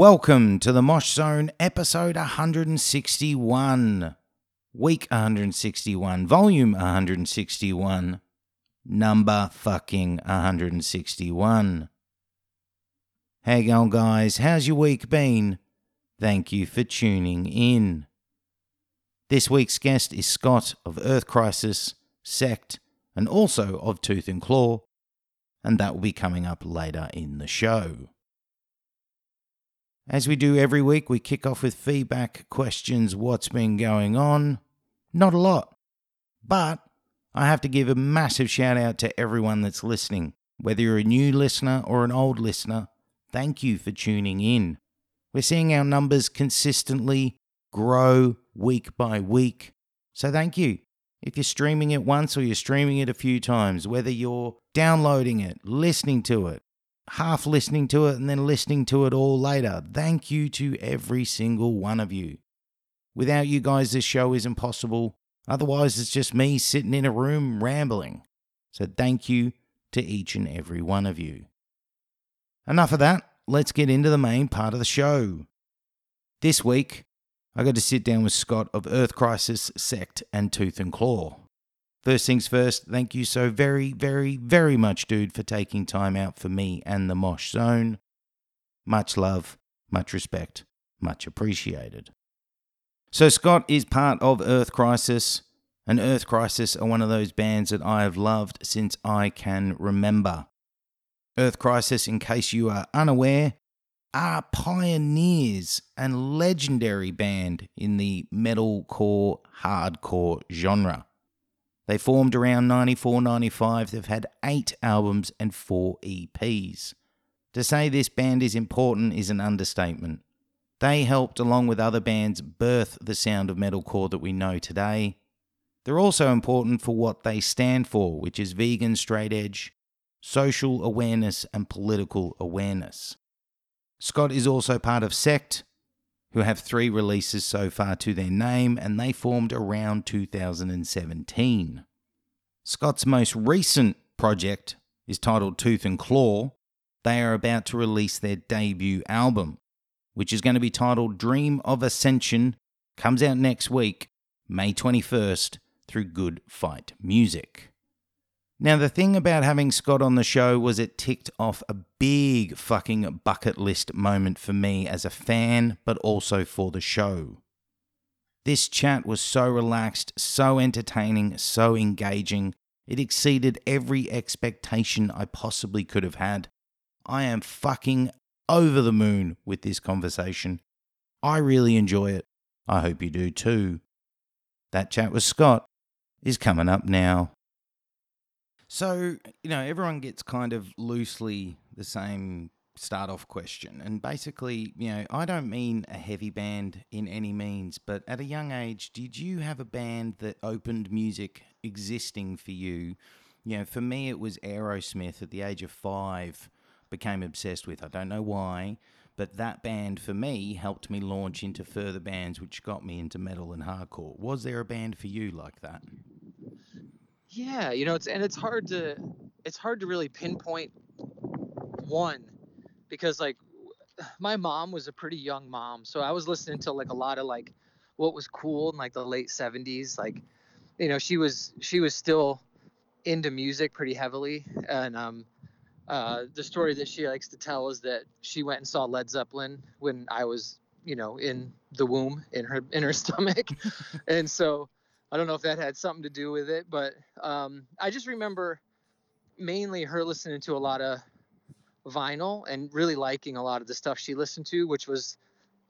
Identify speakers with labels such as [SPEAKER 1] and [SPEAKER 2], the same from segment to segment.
[SPEAKER 1] Welcome to the Mosh Zone, episode 161, week 161, volume 161, number fucking 161. How you going, guys? How's your week been? Thank you for tuning in. This week's guest is Scott of Earth Crisis, Sect, and also of Tooth and Claw, and that will be coming up later in the show. As we do every week, we kick off with feedback, questions, what's been going on. Not a lot, but I have to give a massive shout out to everyone that's listening. Whether you're a new listener or an old listener, thank you for tuning in. We're seeing our numbers consistently grow week by week. So thank you. If you're streaming it once or you're streaming it a few times, whether you're downloading it, listening to it, half listening to it, and then listening to it all later, thank you to every single one of you. Without you guys, this show isn't possible. Otherwise, it's just me sitting in a room rambling. So thank you to each and every one of you. Enough of that. Let's get into the main part of the show. This week, I got to sit down with Scott of Earth Crisis, Sect, and Tooth and Claw. First things first, thank you so very, very, very much, dude, for taking time out for me and the Mosh Zone. Much love, much respect, much appreciated. So, Scott is part of Earth Crisis, and Earth Crisis are one of those bands that I have loved since I can remember. Earth Crisis, in case you are unaware, are pioneers and legendary band in the metalcore hardcore genre. They formed around 94 95. They've had eight albums and four EPs. To say this band is important is an understatement. They helped, along with other bands, birth the sound of metalcore that we know today. They're also important for what they stand for, which is vegan, straight edge, social awareness, and political awareness. Scott is also part of Sect, who have three releases so far to their name, and they formed around 2017. Scott's most recent project is titled Tooth and Claw. They are about to release their debut album, which is going to be titled Dream of Ascension, comes out next week, May 21st, through Good Fight Music. Now, the thing about having Scott on the show was it ticked off a big fucking bucket list moment for me as a fan, but also for the show. This chat was so relaxed, so entertaining, so engaging. It exceeded every expectation I possibly could have had. I am fucking over the moon with this conversation. I really enjoy it. I hope you do too. That chat with Scott is coming up now. So, you know, everyone gets kind of loosely the same start off question. And basically, you know, I don't mean a heavy band in any means, but at a young age, did you have a band that opened music existing for you? You know, for me, it was Aerosmith at the age of five, became obsessed with. I don't know why, but that band for me helped me launch into further bands, which got me into metal and hardcore. Was there a band for you like that?
[SPEAKER 2] Yeah, you know, it's and it's hard to it's hard to really pinpoint one because like my mom was a pretty young mom, so I was listening to like a lot of like what was cool in like the late 70s like you know, she was she was still into music pretty heavily and um uh, the story that she likes to tell is that she went and saw Led Zeppelin when I was, you know, in the womb in her in her stomach, and so I don't know if that had something to do with it, but um, I just remember mainly her listening to a lot of vinyl and really liking a lot of the stuff she listened to, which was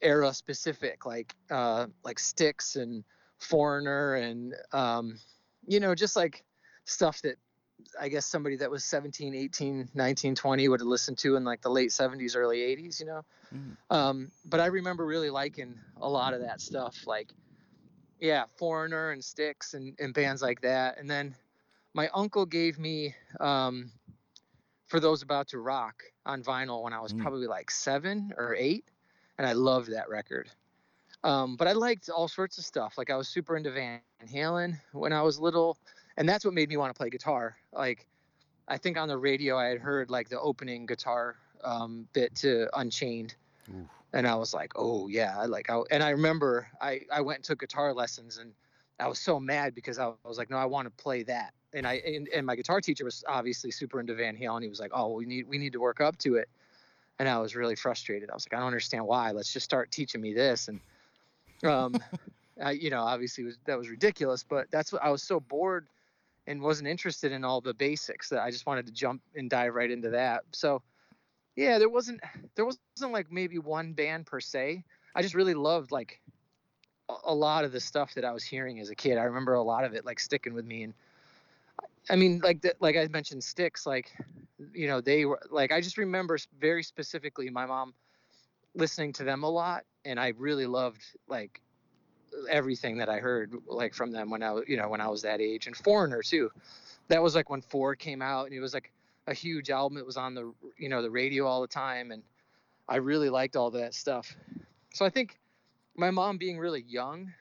[SPEAKER 2] era specific, like uh, like Styx and Foreigner and um, you know just like stuff that I guess somebody that was 17, 18, 19, 20 would have listened to in like the late 70s, early 80s, you know. Mm. Um, but I remember really liking a lot of that stuff, like yeah, Foreigner and Styx and, and bands like that. And then my uncle gave me um, for those about to rock on vinyl when I was mm. probably like seven or eight, and I loved that record. Um, but I liked all sorts of stuff. Like I was super into Van Halen when I was little, and that's what made me want to play guitar. Like I think on the radio I had heard like the opening guitar um, bit to Unchained, Oof. And I was like, oh yeah, like I and I remember I I went and took guitar lessons and I was so mad because I was like, no, I want to play that. And I and, and my guitar teacher was obviously super into Van Halen. He was like, oh, we need we need to work up to it. And I was really frustrated. I was like, I don't understand why. Let's just start teaching me this. And um, I, you know, obviously was, that was ridiculous, but that's what I was so bored and wasn't interested in all the basics that I just wanted to jump and dive right into that. So yeah, there wasn't there wasn't like maybe one band per se. I just really loved like a lot of the stuff that I was hearing as a kid. I remember a lot of it like sticking with me and I mean like the, like I mentioned Styx like you know they were like I just remember very specifically my mom listening to them a lot and I really loved like everything that I heard like from them when I you know when I was that age and Foreigner too. That was like when 4 came out and it was like a huge album. It was on the you know the radio all the time, and I really liked all that stuff. So I think my mom being really young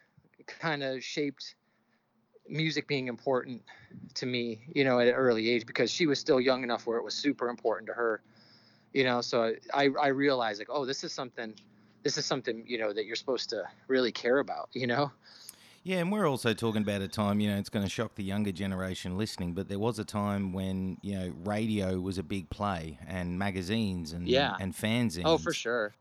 [SPEAKER 2] kind of shaped music being important to me, you know, at an early age because she was still young enough where it was super important to her, you know. So I I realized like, oh, this is something, this is something you know that you're supposed to really care about, you know.
[SPEAKER 1] Yeah, and we're also talking about a time, you know, it's going to shock the younger generation listening, but there was a time when, you know, radio was a big play and magazines and
[SPEAKER 2] yeah.
[SPEAKER 1] and fanzines.
[SPEAKER 2] Oh, for sure.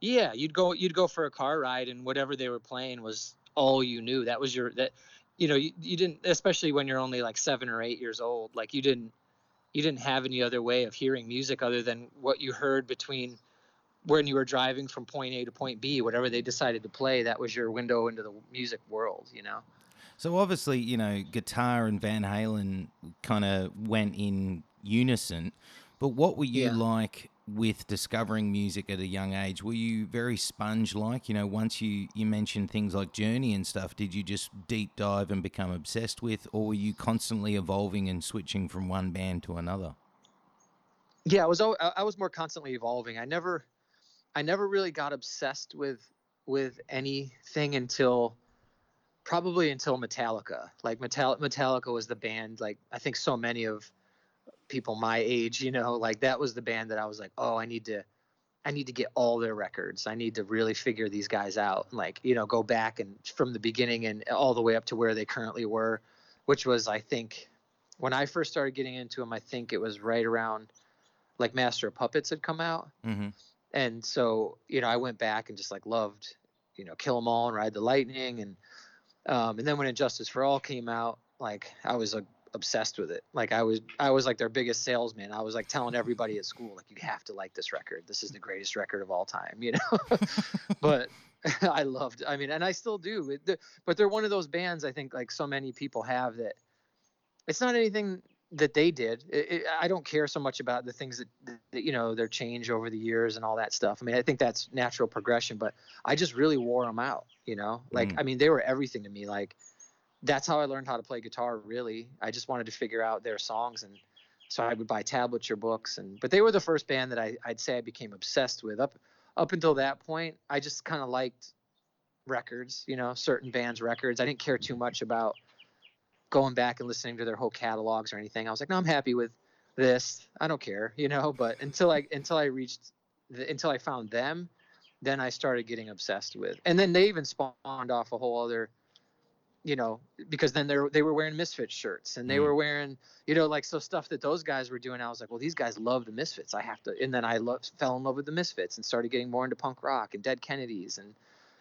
[SPEAKER 2] Yeah, you'd go you'd go for a car ride and whatever they were playing was all you knew. That was your that you know, you, you didn't especially when you're only like 7 or 8 years old, like you didn't you didn't have any other way of hearing music other than what you heard between when you were driving from point A to point B, whatever they decided to play, that was your window into the music world, you know.
[SPEAKER 1] So obviously, you know, guitar and Van Halen kind of went in unison. But what were you yeah. like with discovering music at a young age? Were you very sponge like? You know, once you you mentioned things like Journey and stuff, did you just deep dive and become obsessed with, or were you constantly evolving and switching from one band to another?
[SPEAKER 2] Yeah, I was I was more constantly evolving. I never I never really got obsessed with with anything until probably until Metallica. Like Metallica, Metallica was the band. Like I think so many of people my age, you know, like that was the band that I was like, oh, I need to, I need to get all their records. I need to really figure these guys out. and Like you know, go back and from the beginning and all the way up to where they currently were, which was I think when I first started getting into them, I think it was right around like Master of Puppets had come out.
[SPEAKER 1] Mm-hmm
[SPEAKER 2] and so you know I went back and just like loved you know Kill 'Em All and Ride the Lightning and um, and then when And Justice for All came out like I was like obsessed with it. Like I was I was like their biggest salesman. I was like telling everybody at school like you have to like this record. This is the greatest record of all time you know? But I loved I mean and I still do. But they're one of those bands I think like so many people have that it's not anything that they did. It, it, I don't care so much about the things that, that, you know their change over the years and all that stuff. I mean, I think that's natural progression, but I just really wore them out. You know, like mm. I mean, they were everything to me. Like that's how I learned how to play guitar. Really, I just wanted to figure out their songs, and so I would buy tablature books. And but they were the first band that I, I'd say I became obsessed with. Up up until that point, I just kind of liked records. You know, certain bands' records. I didn't care too much about going back and listening to their whole catalogs or anything. I was like, no, I'm happy with this. I don't care, you know. But until I until I reached the, until I found them, then I started getting obsessed with. And then they even spawned off a whole other, you know, because then they they were wearing Misfits shirts and they mm. were wearing, you know, like so stuff that those guys were doing. I was like, well, these guys love the Misfits. I have to. And then I lo- fell in love with the Misfits and started getting more into punk rock and Dead Kennedys and,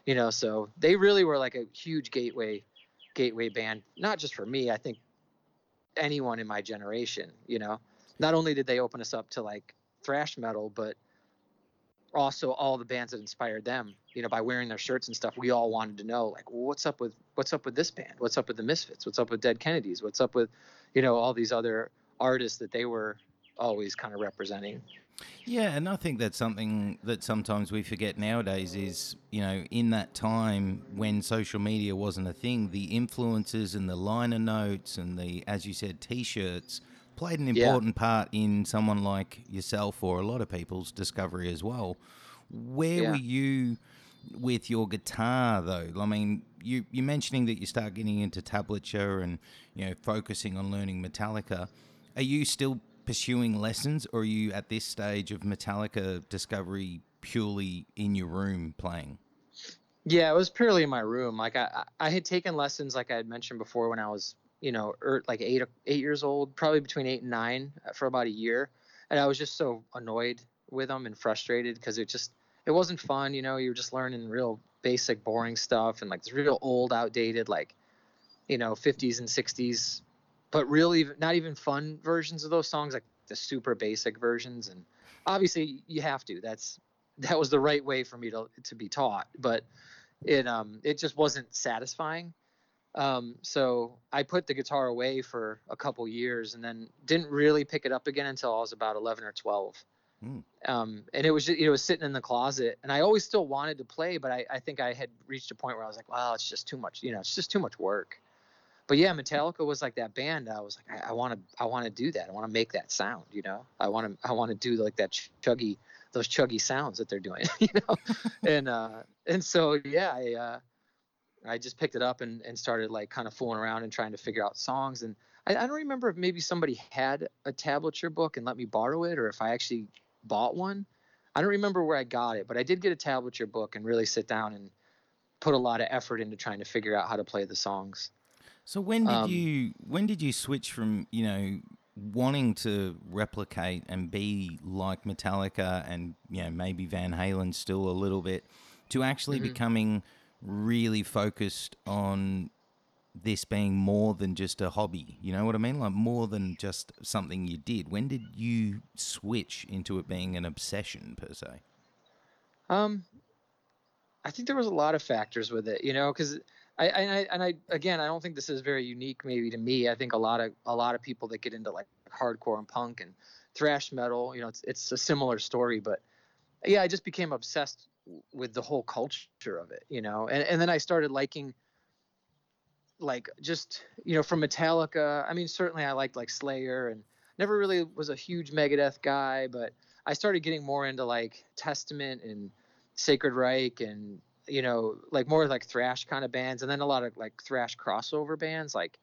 [SPEAKER 2] you know, so they really were like a huge gateway gateway band, not just for me, I think anyone in my generation, you know. Not only did they open us up to like thrash metal, but also all the bands that inspired them, you know, by wearing their shirts and stuff, we all wanted to know like well, what's up with what's up with this band? What's up with the Misfits? What's up with Dead Kennedys? What's up with, you know, all these other artists that they were always kind of representing.
[SPEAKER 1] Yeah, and I think that's something that sometimes we forget nowadays is, you know, in that time when social media wasn't a thing, the influences and the liner notes and the, as you said, t shirts played an important yeah. part in someone like yourself or a lot of people's discovery as well. Where yeah. were you with your guitar though? I mean, you, you're mentioning that you start getting into tablature and, you know, focusing on learning Metallica. Are you still pursuing lessons, or are you at this stage of Metallica discovery purely in your room playing?
[SPEAKER 2] Yeah, it was purely in my room. Like I, I had taken lessons, like I had mentioned before, when I was, you know, er, like eight, eight years old, probably between eight and nine, uh, for about a year, and I was just so annoyed with them and frustrated because it just, it wasn't fun. You know, you were just learning real basic, boring stuff and like this real old, outdated, like, you know, 50s and 60s, but really not even fun versions of those songs, like the super basic versions. And obviously, you have to. That's that was the right way for me to to be taught, but it um it just wasn't satisfying. Um, so I put the guitar away for a couple years and then didn't really pick it up again until I was about 11 or 12. Mm. Um, and it was just, it was sitting in the closet and I always still wanted to play, but I, I think I had reached a point where I was like, wow, it's just too much, you know, it's just too much work. But yeah, Metallica was like that band. I was like, I want to, I want to do that. I want to make that sound, you know, I want to, I want to do like that chuggy, those chuggy sounds that they're doing, you know? and, uh, and so, yeah, I, uh, I just picked it up and, and started like kind of fooling around and trying to figure out songs. And I, I don't remember if maybe somebody had a tablature book and let me borrow it, or if I actually bought one. I don't remember where I got it, but I did get a tablature book and really sit down and put a lot of effort into trying to figure out how to play the songs.
[SPEAKER 1] So when did um, you when did you switch from you know wanting to replicate and be like Metallica and you know maybe Van Halen still a little bit to actually mm-hmm. becoming really focused on this being more than just a hobby. You know what I mean? Like more than just something you did. When did you switch into it being an obsession per se?
[SPEAKER 2] Um, I think there was a lot of factors with it. You know, because I, I and I again I don't think this is very unique maybe to me. I think a lot of a lot of people that get into like hardcore and punk and thrash metal, you know, it's it's a similar story, but yeah, I just became obsessed with the whole culture of it, you know. And and then I started liking like just, you know, from Metallica, I mean certainly I liked like Slayer and never really was a huge Megadeth guy, but I started getting more into like Testament and Sacred Reich and you know, like more like thrash kind of bands, and then a lot of like thrash crossover bands, like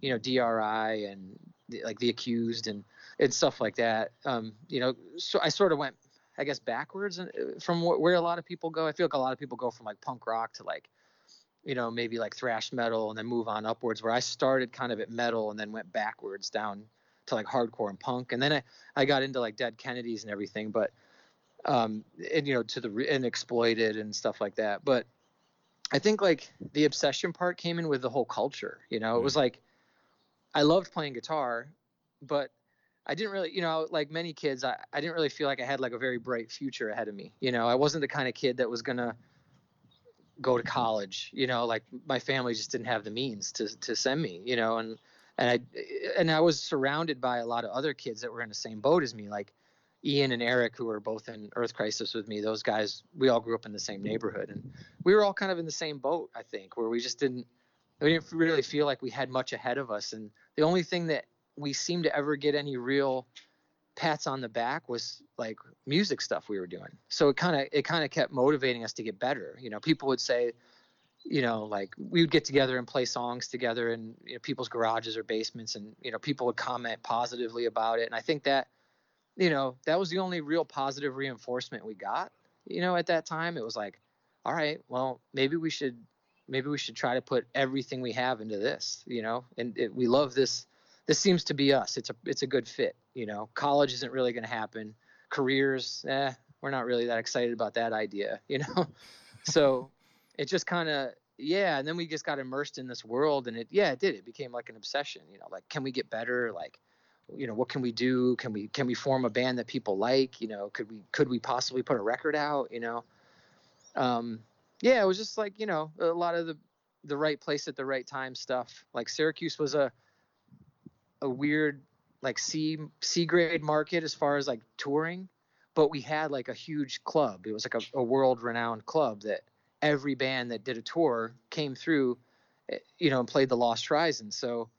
[SPEAKER 2] you know DRI and like The Accused and and stuff like that. Um, you know, so I sort of went, I guess, backwards uh, from where a lot of people go. I feel like a lot of people go from like punk rock to like, you know, maybe like thrash metal and then move on upwards. Where I started kind of at metal and then went backwards down to like hardcore and punk, and then I I got into like Dead Kennedys and everything, but um, and you know to the and exploited and stuff like that. But I think like the obsession part came in with the whole culture. You know, it was mm. like I loved playing guitar, but I didn't really, you know, like many kids, I, I didn't really feel like I had like a very bright future ahead of me. You know, I wasn't the kind of kid that was gonna go to college. You know, like my family just didn't have the means to to send me. You know, and and I and I was surrounded by a lot of other kids that were in the same boat as me. Like Ian and Eric, who were both in Earth Crisis with me, those guys, we all grew up in the same neighborhood, and we were all kind of in the same boat, I think, where we just didn't, we didn't really feel like we had much ahead of us, and the only thing that we seemed to ever get any real pats on the back was like music stuff we were doing. So it kind of it kind of kept motivating us to get better. You know, people would say, you know, like we would get together and play songs together in you know, people's garages or basements, and you know, people would comment positively about it, and I think that you know, that was the only real positive reinforcement we got, you know, at that time. It was like, all right, well, maybe we should maybe we should try to put everything we have into this, you know. And it, we love this this seems to be us. It's a it's a good fit, you know. College isn't really going to happen. Careers, eh, we're not really that excited about that idea, you know. so it just kind of yeah, and then we just got immersed in this world and it yeah, it did. It became like an obsession, you know, like can we get better? Like you know what can we do? Can we can we form a band that people like? You know could we could we possibly put a record out you know? Um yeah it was just like you know a lot of the the right place at the right time stuff. Like syracuse was a a weird like c c grade market as far as like touring but we had like a huge club. It was like a, a world renowned club that every band that did a tour came through eh, you know and played the lost horizon. So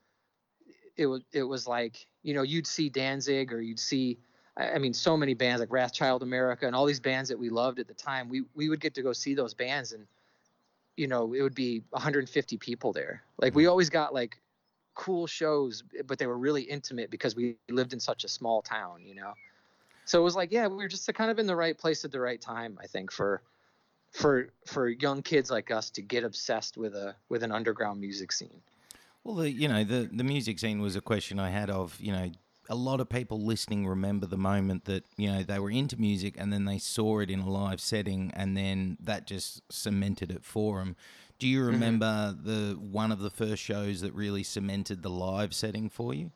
[SPEAKER 2] it was it was like you know you'd see Danzig or you'd see I mean so many bands like Wrathchild America and all these bands that we loved at the time we we would get to go see those bands and you know it would be 150 people there. Like we mm-hmm. always got like cool shows but they were really intimate because we lived in such a small town you know? So it was like, yeah, we were just kind of in the right place at the right time, I think, for for for young kids like us to get obsessed with a with an underground music scene.
[SPEAKER 1] Well, the, you know, the the music scene was a question I had of, you know, a lot of people listening remember the moment that you know they were into music and then they saw it in a live setting and then that just cemented it for them. Do you remember mm-hmm. the one of the first shows that really cemented the live setting for you?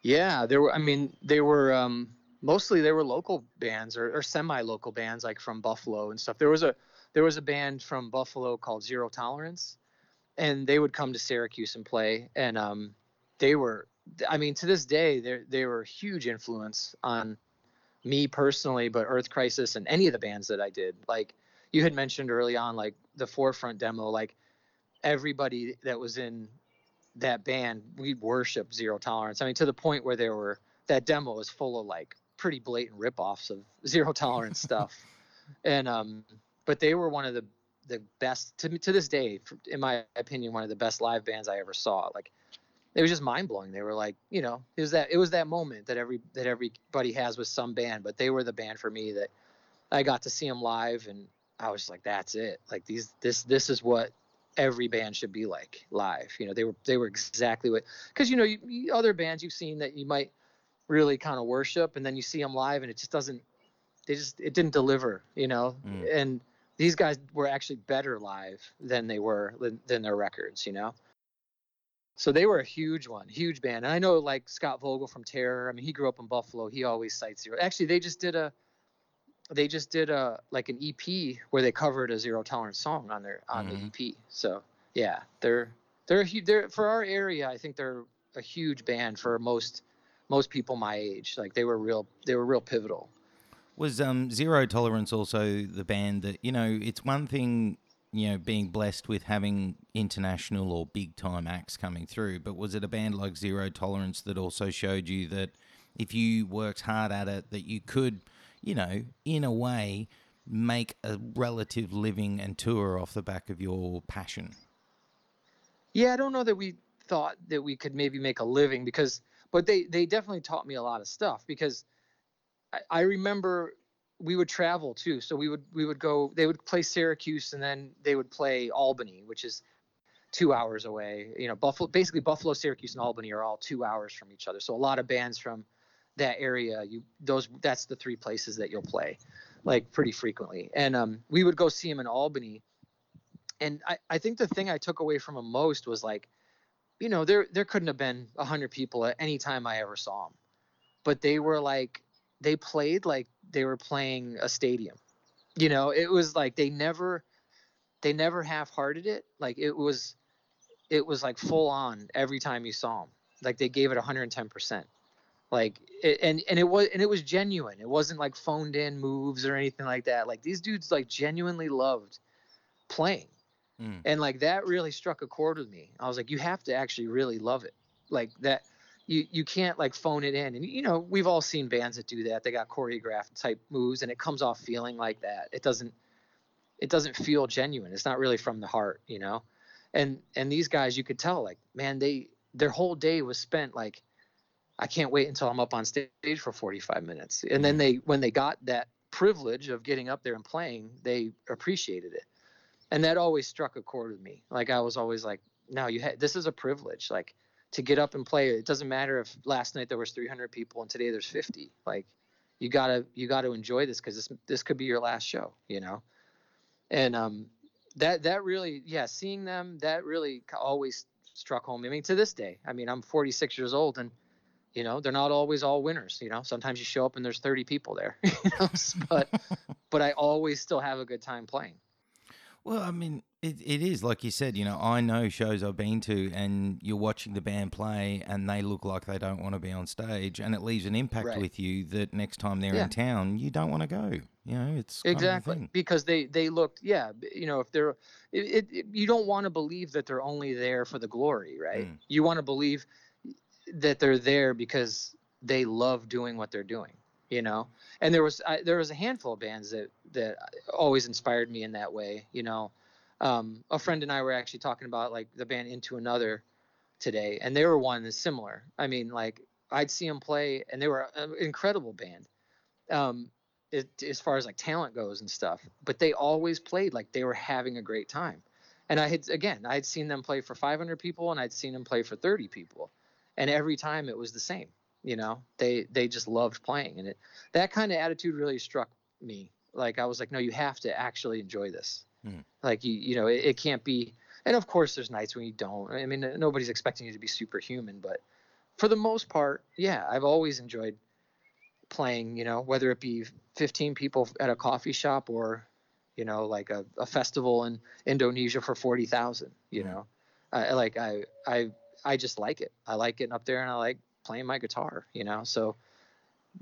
[SPEAKER 2] Yeah, there were. I mean, they were um, mostly they were local bands or, or semi-local bands like from Buffalo and stuff. There was a there was a band from Buffalo called Zero Tolerance, and they would come to Syracuse and play. And um, they were, I mean, to this day, they they were a huge influence on me personally, but Earth Crisis and any of the bands that I did. Like you had mentioned early on, like the Forefront demo, like everybody that was in that band, we worship Zero Tolerance. I mean, to the point where there were that demo was full of like pretty blatant ripoffs of Zero Tolerance stuff, and um, but they were one of the the best to to this day, in my opinion, one of the best live bands I ever saw. Like it was just mind blowing. They were like, you know, it was that it was that moment that every that everybody has with some band, but they were the band for me that I got to see them live, and I was like, that's it. Like these this this is what every band should be like live. You know, they were they were exactly what because you know you, you, other bands you've seen that you might really kind of worship, and then you see them live, and it just doesn't. They just it didn't deliver. You know, mm. and these guys were actually better live than they were than, their records, you know. So they were a huge one, huge band. And I know like Scott Vogel from Terror. I mean, he grew up in Buffalo. He always cites Zero. Actually, they just did a they just did a like an EP where they covered a Zero Tolerance song on their on mm-hmm. the EP. So yeah, they're they're a huge. They're for our area. I think they're a huge band for most most people my age. Like they were real. They were real pivotal.
[SPEAKER 1] Was um, Zero Tolerance also the band that, you know, it's one thing, you know, being blessed with having international or big time acts coming through, but was it a band like Zero Tolerance that also showed you that if you worked hard at it, that you could, you know, in a way, make a relative living and tour off the back of your passion?
[SPEAKER 2] Yeah, I don't know that we thought that we could maybe make a living because, but they, they definitely taught me a lot of stuff because – I, remember we would travel too. So we would we would go. They would play Syracuse, and then they would play Albany, which is two hours away. You know, Buffalo, basically Buffalo, Syracuse, and Albany are all two hours from each other. So a lot of bands from that area, you those that's the three places that you'll play, like pretty frequently. And um, we would go see them in Albany. And I, I think the thing I took away from them most was like, you know, there there couldn't have been hundred people at any time I ever saw them, but they were like they played like they were playing a stadium. You know, it was like they never they never half-hearted it. Like it was it was like full on every time you saw them. Like they gave it 110%. Like it, and and it was and it was genuine. It wasn't like phoned in moves or anything like that. Like these dudes like genuinely loved playing. Mm. And like that really struck a chord with me. I was like you have to actually really love it. Like that you you can't like phone it in and you know we've all seen bands that do that they got choreographed type moves and it comes off feeling like that. It doesn't it doesn't feel genuine it's not really from the heart you know? And and these guys you could tell like man they their whole day was spent like i can't wait until i'm up on stage for 45 minutes. And then mm-hmm. they when they got that privilege of getting up there and playing they appreciated it. And that always struck a chord with me. Like i was always like no you had this is a privilege like to get up and play. It doesn't matter if last night there was 300 people and today there's 50. Like you gotta you gotta enjoy this because this this could be your last show, you know. And um, that that really yeah, seeing them that really always struck home. I mean, to this day, I mean, I'm 46 years old and you know they're not always all winners you know sometimes you show up and there's 30 people there you know? but but i always still have a good time playing
[SPEAKER 1] well i mean it, it is like you said. You know, I know shows I've been to, and you're watching the band play, and they look like they don't want to be on stage, and it leaves an impact right. with you that next time they're yeah. in town, you don't want to go. You know, it's
[SPEAKER 2] exactly because they they looked. Yeah, you know, if they're, it, it you don't want to believe that they're only there for the glory, right? Mm. You want to believe that they're there because they love doing what they're doing you know and there was I, there was a handful of bands that that always inspired me in that way you know um, a friend and I were actually talking about like the band Into Another today, and they were one that's similar. I mean, like I'd see them play, and they were an incredible band, um, it, as far as like talent goes and stuff. But they always played like they were having a great time. And I had again, I had seen them play for 500 people, and I'd seen them play for 30 people, and every time it was the same. You know, they they just loved playing, and it that kind of attitude really struck me. Like I was like, no, you have to actually enjoy this. Mm. Like you, you know, it, it can't be. And of course, there's nights when you don't. I mean, nobody's expecting you to be superhuman, but for the most part, yeah, I've always enjoyed playing, you know, whether it be 15 people at a coffee shop or, you know, like a, a festival in Indonesia for 40,000, you mm-hmm. know, I like, I, I, I just like it. I like getting up there and I like playing my guitar, you know? So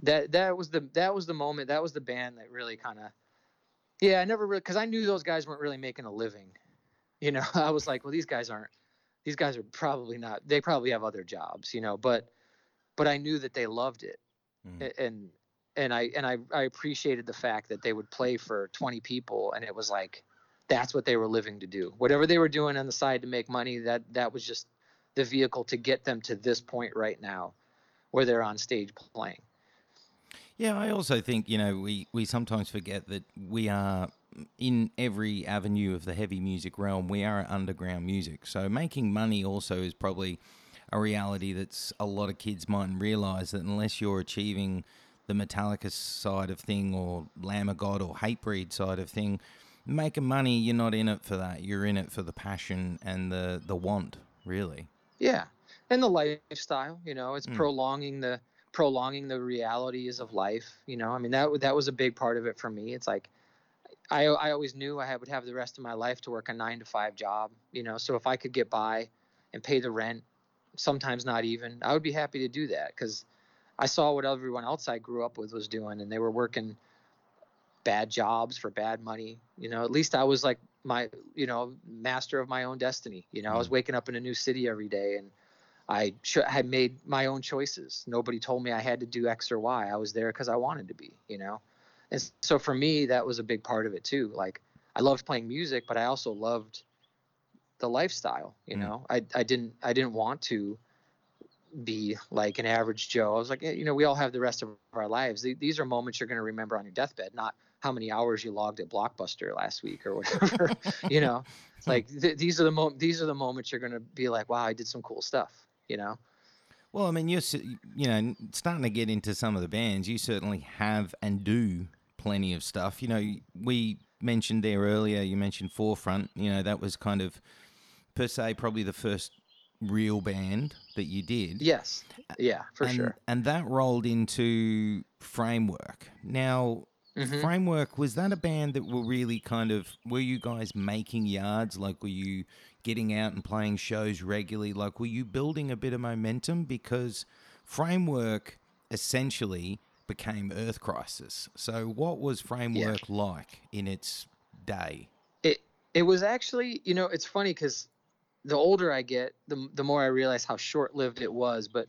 [SPEAKER 2] that, that was the, that was the moment, that was the band that really kind of, yeah, I never really, cause I knew those guys weren't really making a living, you know, I was like, well, these guys aren't, these guys are probably not, they probably have other jobs, you know, but, but I knew that they loved it mm. and and I and I, I appreciated the fact that they would play for 20 people and it was like that's what they were living to do. Whatever they were doing on the side to make money, that that was just the vehicle to get them to this point right now where they're on stage playing.
[SPEAKER 1] Yeah, I also think, you know, we, we sometimes forget that we are in every avenue of the heavy music realm, we are underground music. So making money also is probably a reality that's a lot of kids mightn't realize that unless you're achieving the Metallica side of thing or Lamb of God or Hatebreed side of thing, making money, you're not in it for that. You're in it for the passion and the the want, really.
[SPEAKER 2] Yeah, and the lifestyle. You know, it's mm. prolonging the prolonging the realities of life. You know, I mean that that was a big part of it for me. It's like I I always knew I would have the rest of my life to work a nine to five job. You know, so if I could get by and pay the rent sometimes not even. I would be happy to do that because I saw what everyone else I grew up with was doing, and they were working bad jobs for bad money. You know, at least I was like my, you know, master of my own destiny. You know, I was mm. waking up in a new city every day, and I sh- had made my own choices. Nobody told me I had to do X or Y. I was there because I wanted to be. You know, and so for me, that was a big part of it too. Like I loved playing music, but I also loved the lifestyle. You mm. know, I I didn't I didn't want to be like an average Joe. I was like, you know, we all have the rest of our lives. These are moments you're going to remember on your deathbed, not how many hours you logged at Blockbuster last week or whatever. you know, like th- these are the mo- these are the moments you're going to be like, wow, I did some cool stuff. You know.
[SPEAKER 1] Well, I mean, you're you know starting to get into some of the bands. You certainly have and do plenty of stuff. You know, we mentioned there earlier. You mentioned Forefront. You know, that was kind of per se probably the first real band that you did.
[SPEAKER 2] Yes. Yeah, for
[SPEAKER 1] and,
[SPEAKER 2] sure.
[SPEAKER 1] And that rolled into Framework. Now, mm-hmm. Framework was that a band that were really kind of were you guys making yards like were you getting out and playing shows regularly like were you building a bit of momentum because Framework essentially became Earth Crisis. So what was Framework yeah. like in its day?
[SPEAKER 2] It it was actually, you know, it's funny cuz the older I get, the the more I realize how short-lived it was. But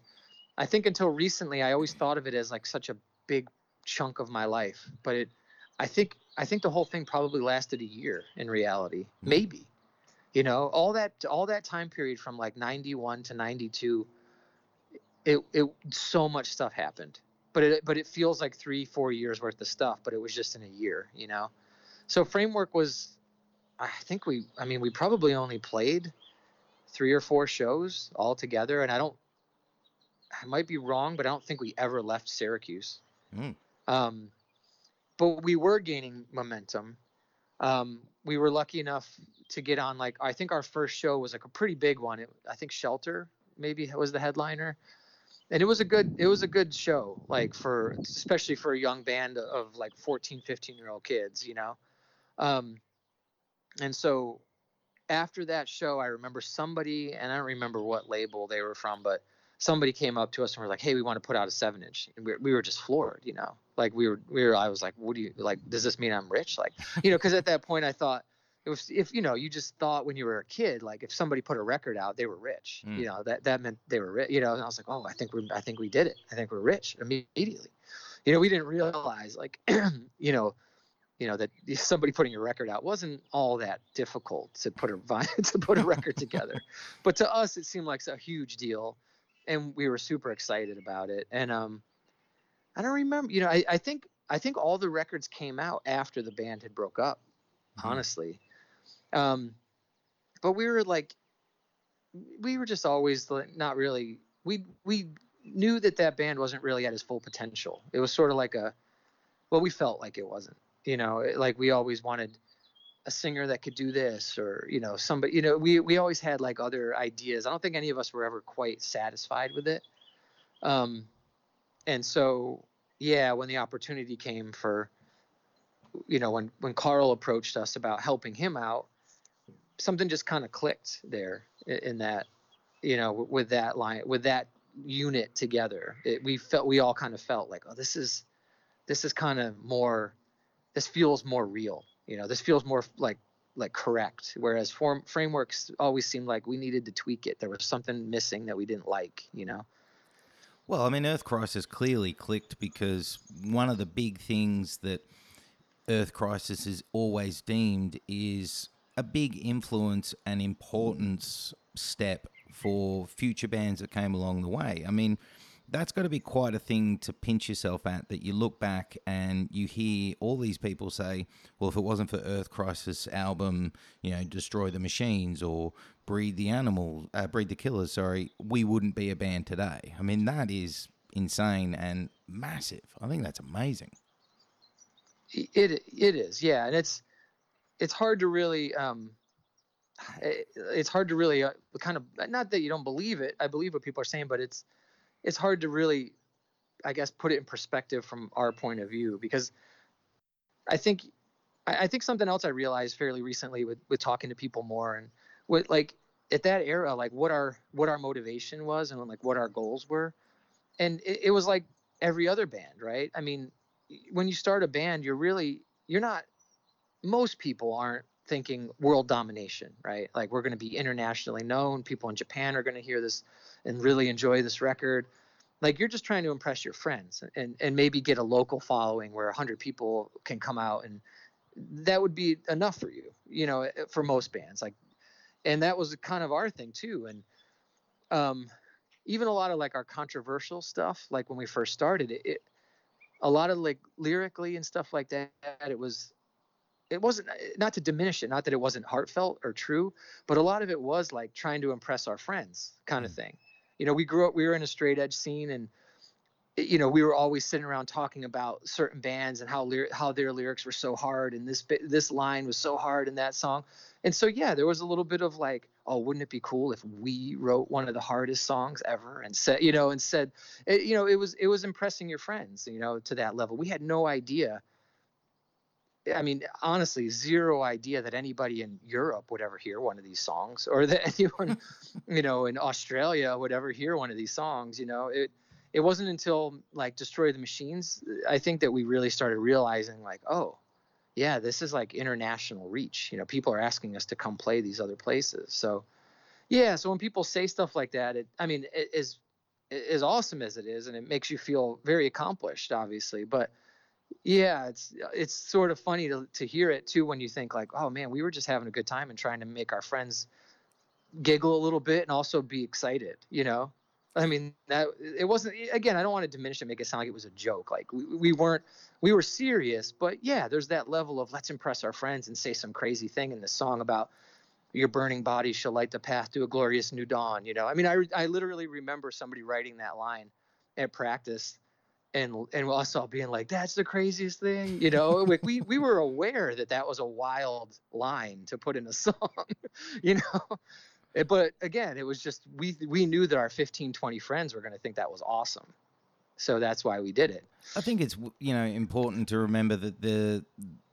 [SPEAKER 2] I think until recently, I always thought of it as like such a big chunk of my life. But it, I think I think the whole thing probably lasted a year in reality, hmm. maybe. You know, all that all that time period from like 91 to 92 it it so much stuff happened. But it but it feels like 3 4 years worth of stuff, but it was just in a year, you know. So framework was I think we I mean we probably only played three or four shows all together, and I don't. I might be wrong, but I don't think we ever left Syracuse. Mm. Um, but we were gaining momentum. Um, we were lucky enough to get on like I think our first show was like a pretty big one. It, I think Shelter maybe was the headliner, and it was a good it was a good show like for especially for a young band of like 14 15 year old kids you know um, and so after that show, I remember somebody, and I don't remember what label they were from, but somebody came up to us and were like, "Hey, we want to put out a seven inch." And we, we were just floored, you know. Like we were, we were. I was like, "What do you like? Does this mean I'm rich?" Like, you know, because at that point I thought it was if you know you just thought when you were a kid like if somebody put a record out they were rich mm. you know that that meant they were rich you know and i was like oh i think we i think we did it i think we're rich immediately you know we didn't realize like you know you know that somebody putting a record out wasn't all that difficult to put a to put a record together but to us it seemed like a huge deal and we were super excited about it and um i don't remember you know i, I think I think all the records came out after the band had broke up,
[SPEAKER 1] Mhm.
[SPEAKER 2] honestly. Um, but we were like, we were just always like not really. We we knew that that band wasn't really at its full potential. It was sort of like a, well, we felt like it wasn't. You know, it- like we always wanted a singer that could do this or you know somebody you know we we always had like other ideas i don't think any of us were ever quite satisfied with it um and so yeah when the opportunity came for you know when when Karl approached us about helping him out something just kind of clicked there i- in that you know with that line with that unit together. It, we felt we all kind of felt like oh this is this is kind of more this feels more real you know this feels more like like correct. Whereas form frameworks always seemed like we needed to tweak it. There was something missing that we didn't like you know
[SPEAKER 1] Well, I mean, Earth Crisis clearly clicked because one of the big things that Earth Crisis is always deemed is a big influence and importance step for future bands that came along the way. I mean, that's got to be quite a thing to pinch yourself at that you look back and you hear all these people say, well, if it wasn't for Earth Crisis album, you know, Destroy the Machines or Breed the Animals, uh, Breed the Killers, sorry, we wouldn't be a band today. I mean, that is insane and massive. I think that's amazing.
[SPEAKER 2] it it is yeah and it's it's hard to really um it, it's hard to really uh, kind of not that you don't believe it i believe what people are saying but it's it's hard to really i guess put it in perspective from our point of view because i think i, I think something else i realized fairly recently with with talking to people more and with like at that era like what our what our motivation was and like what our goals were. And it, it was like every other band right? I mean when you start a band you're really you're not most people aren't thinking world domination right? Like we're going to be internationally known. People in japan are going to hear this and really enjoy this record. Like you're just trying to impress your friends and and maybe get a local following where 100 people can come out and that would be enough for you you know for most bands. Like and that was kind of our thing too and um even a lot of like our controversial stuff like when we first started it, it a lot of like lyrically and stuff like that it was it wasn't not to diminish it not that it wasn't heartfelt or true but a lot of it was like trying to impress our friends kind of
[SPEAKER 1] Mm.
[SPEAKER 2] thing you know we grew up we were in a straight edge scene and you know we were always sitting around talking about certain bands and how lyri- how their lyrics were so hard and this this line was so hard in that song and so yeah there was a little bit of like oh wouldn't it be cool if we wrote one of the hardest songs ever and said you know and said it, you know it was it was impressing your friends you know to that level we had no idea I mean, honestly, zero idea that anybody in Europe would ever hear one of these songs, or that anyone, you know, in Australia would ever hear one of these songs. You know, it it wasn't until like Destroy the Machines, I think that we really started realizing like, oh, yeah, this is like international reach. You know, people are asking us to come play these other places. So, yeah, so when people say stuff like that, it, I mean, it is as awesome as it is, and it makes you feel very accomplished, obviously, but yeah, it's it's sort of funny to to hear it too when you think like, oh man, we were just having a good time and trying to make our friends giggle a little bit and also be excited, you know. I mean, that it wasn't again, I don't want to diminish it make it sound like it was a joke. Like we, we weren't we were serious, but yeah, there's that level of let's impress our friends and say some crazy thing in this song about your burning body shall light the path to a glorious new dawn, you know. I mean, I I literally remember somebody writing that line at practice and and us all being like, "That's the craziest thing," you know. like we we were aware that that was a wild line to put in a song, you know. Eh, But again, it was just we we knew that our 15, 20 friends were going to think that was awesome, so that's why we did it.
[SPEAKER 1] I think it's you know important to remember that the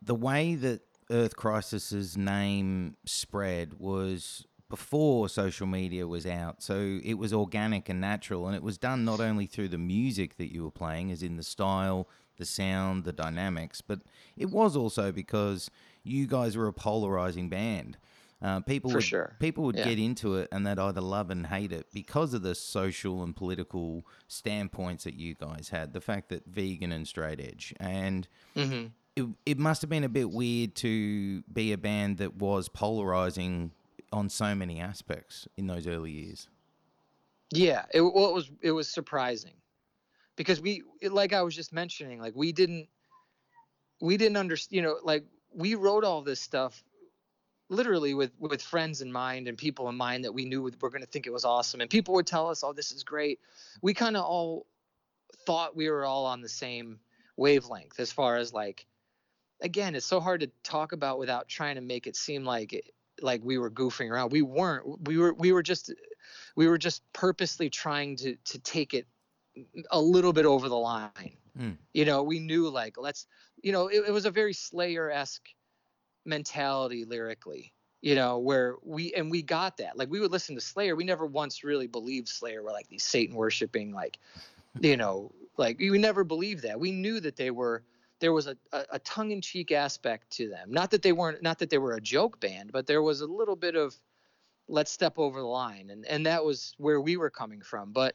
[SPEAKER 1] the way that Earth Crisis's name spread was before social media was out, so it was organic and natural, and it was done not only through the music that you were playing, as in the style, the sound, the dynamics, but it was also because you guys were a polarizing band. Uh, people
[SPEAKER 2] For
[SPEAKER 1] would,
[SPEAKER 2] sure.
[SPEAKER 1] people would
[SPEAKER 2] Yeah.
[SPEAKER 1] get into it and they'd either love and hate it because of the social and political standpoints that you guys had. The fact that vegan and straight edge, and
[SPEAKER 2] Mm-hmm.
[SPEAKER 1] it, it must have been a bit weird to be a band that was polarizing on so many aspects in those early years.
[SPEAKER 2] Yeah, it well, it was it was surprising because we it, like I was just mentioning, like we didn't we didn't understand, you know, like we wrote all this stuff literally with with friends in mind and people in mind that we knew were going to think it was awesome and people would tell us oh this is great. We kind of all thought we were all on the same wavelength as far as like again it's so hard to talk about without trying to make it seem like it, like we were goofing around. We weren't we were we were just we were just purposely trying to to take it a little bit over the line.
[SPEAKER 1] Mm.
[SPEAKER 2] you know we knew like let's you know it, it was a very slayer-esque mentality lyrically you know where we and we got that. Like we would listen to slayer. We never once really believed slayer were like these satan worshiping like you know like we never believed that. We knew that they were there was a, a, a tongue-in-cheek aspect to them. Not that they weren't not that they were a joke band but there was a little bit of let's step over the line and and that was where we were coming from. But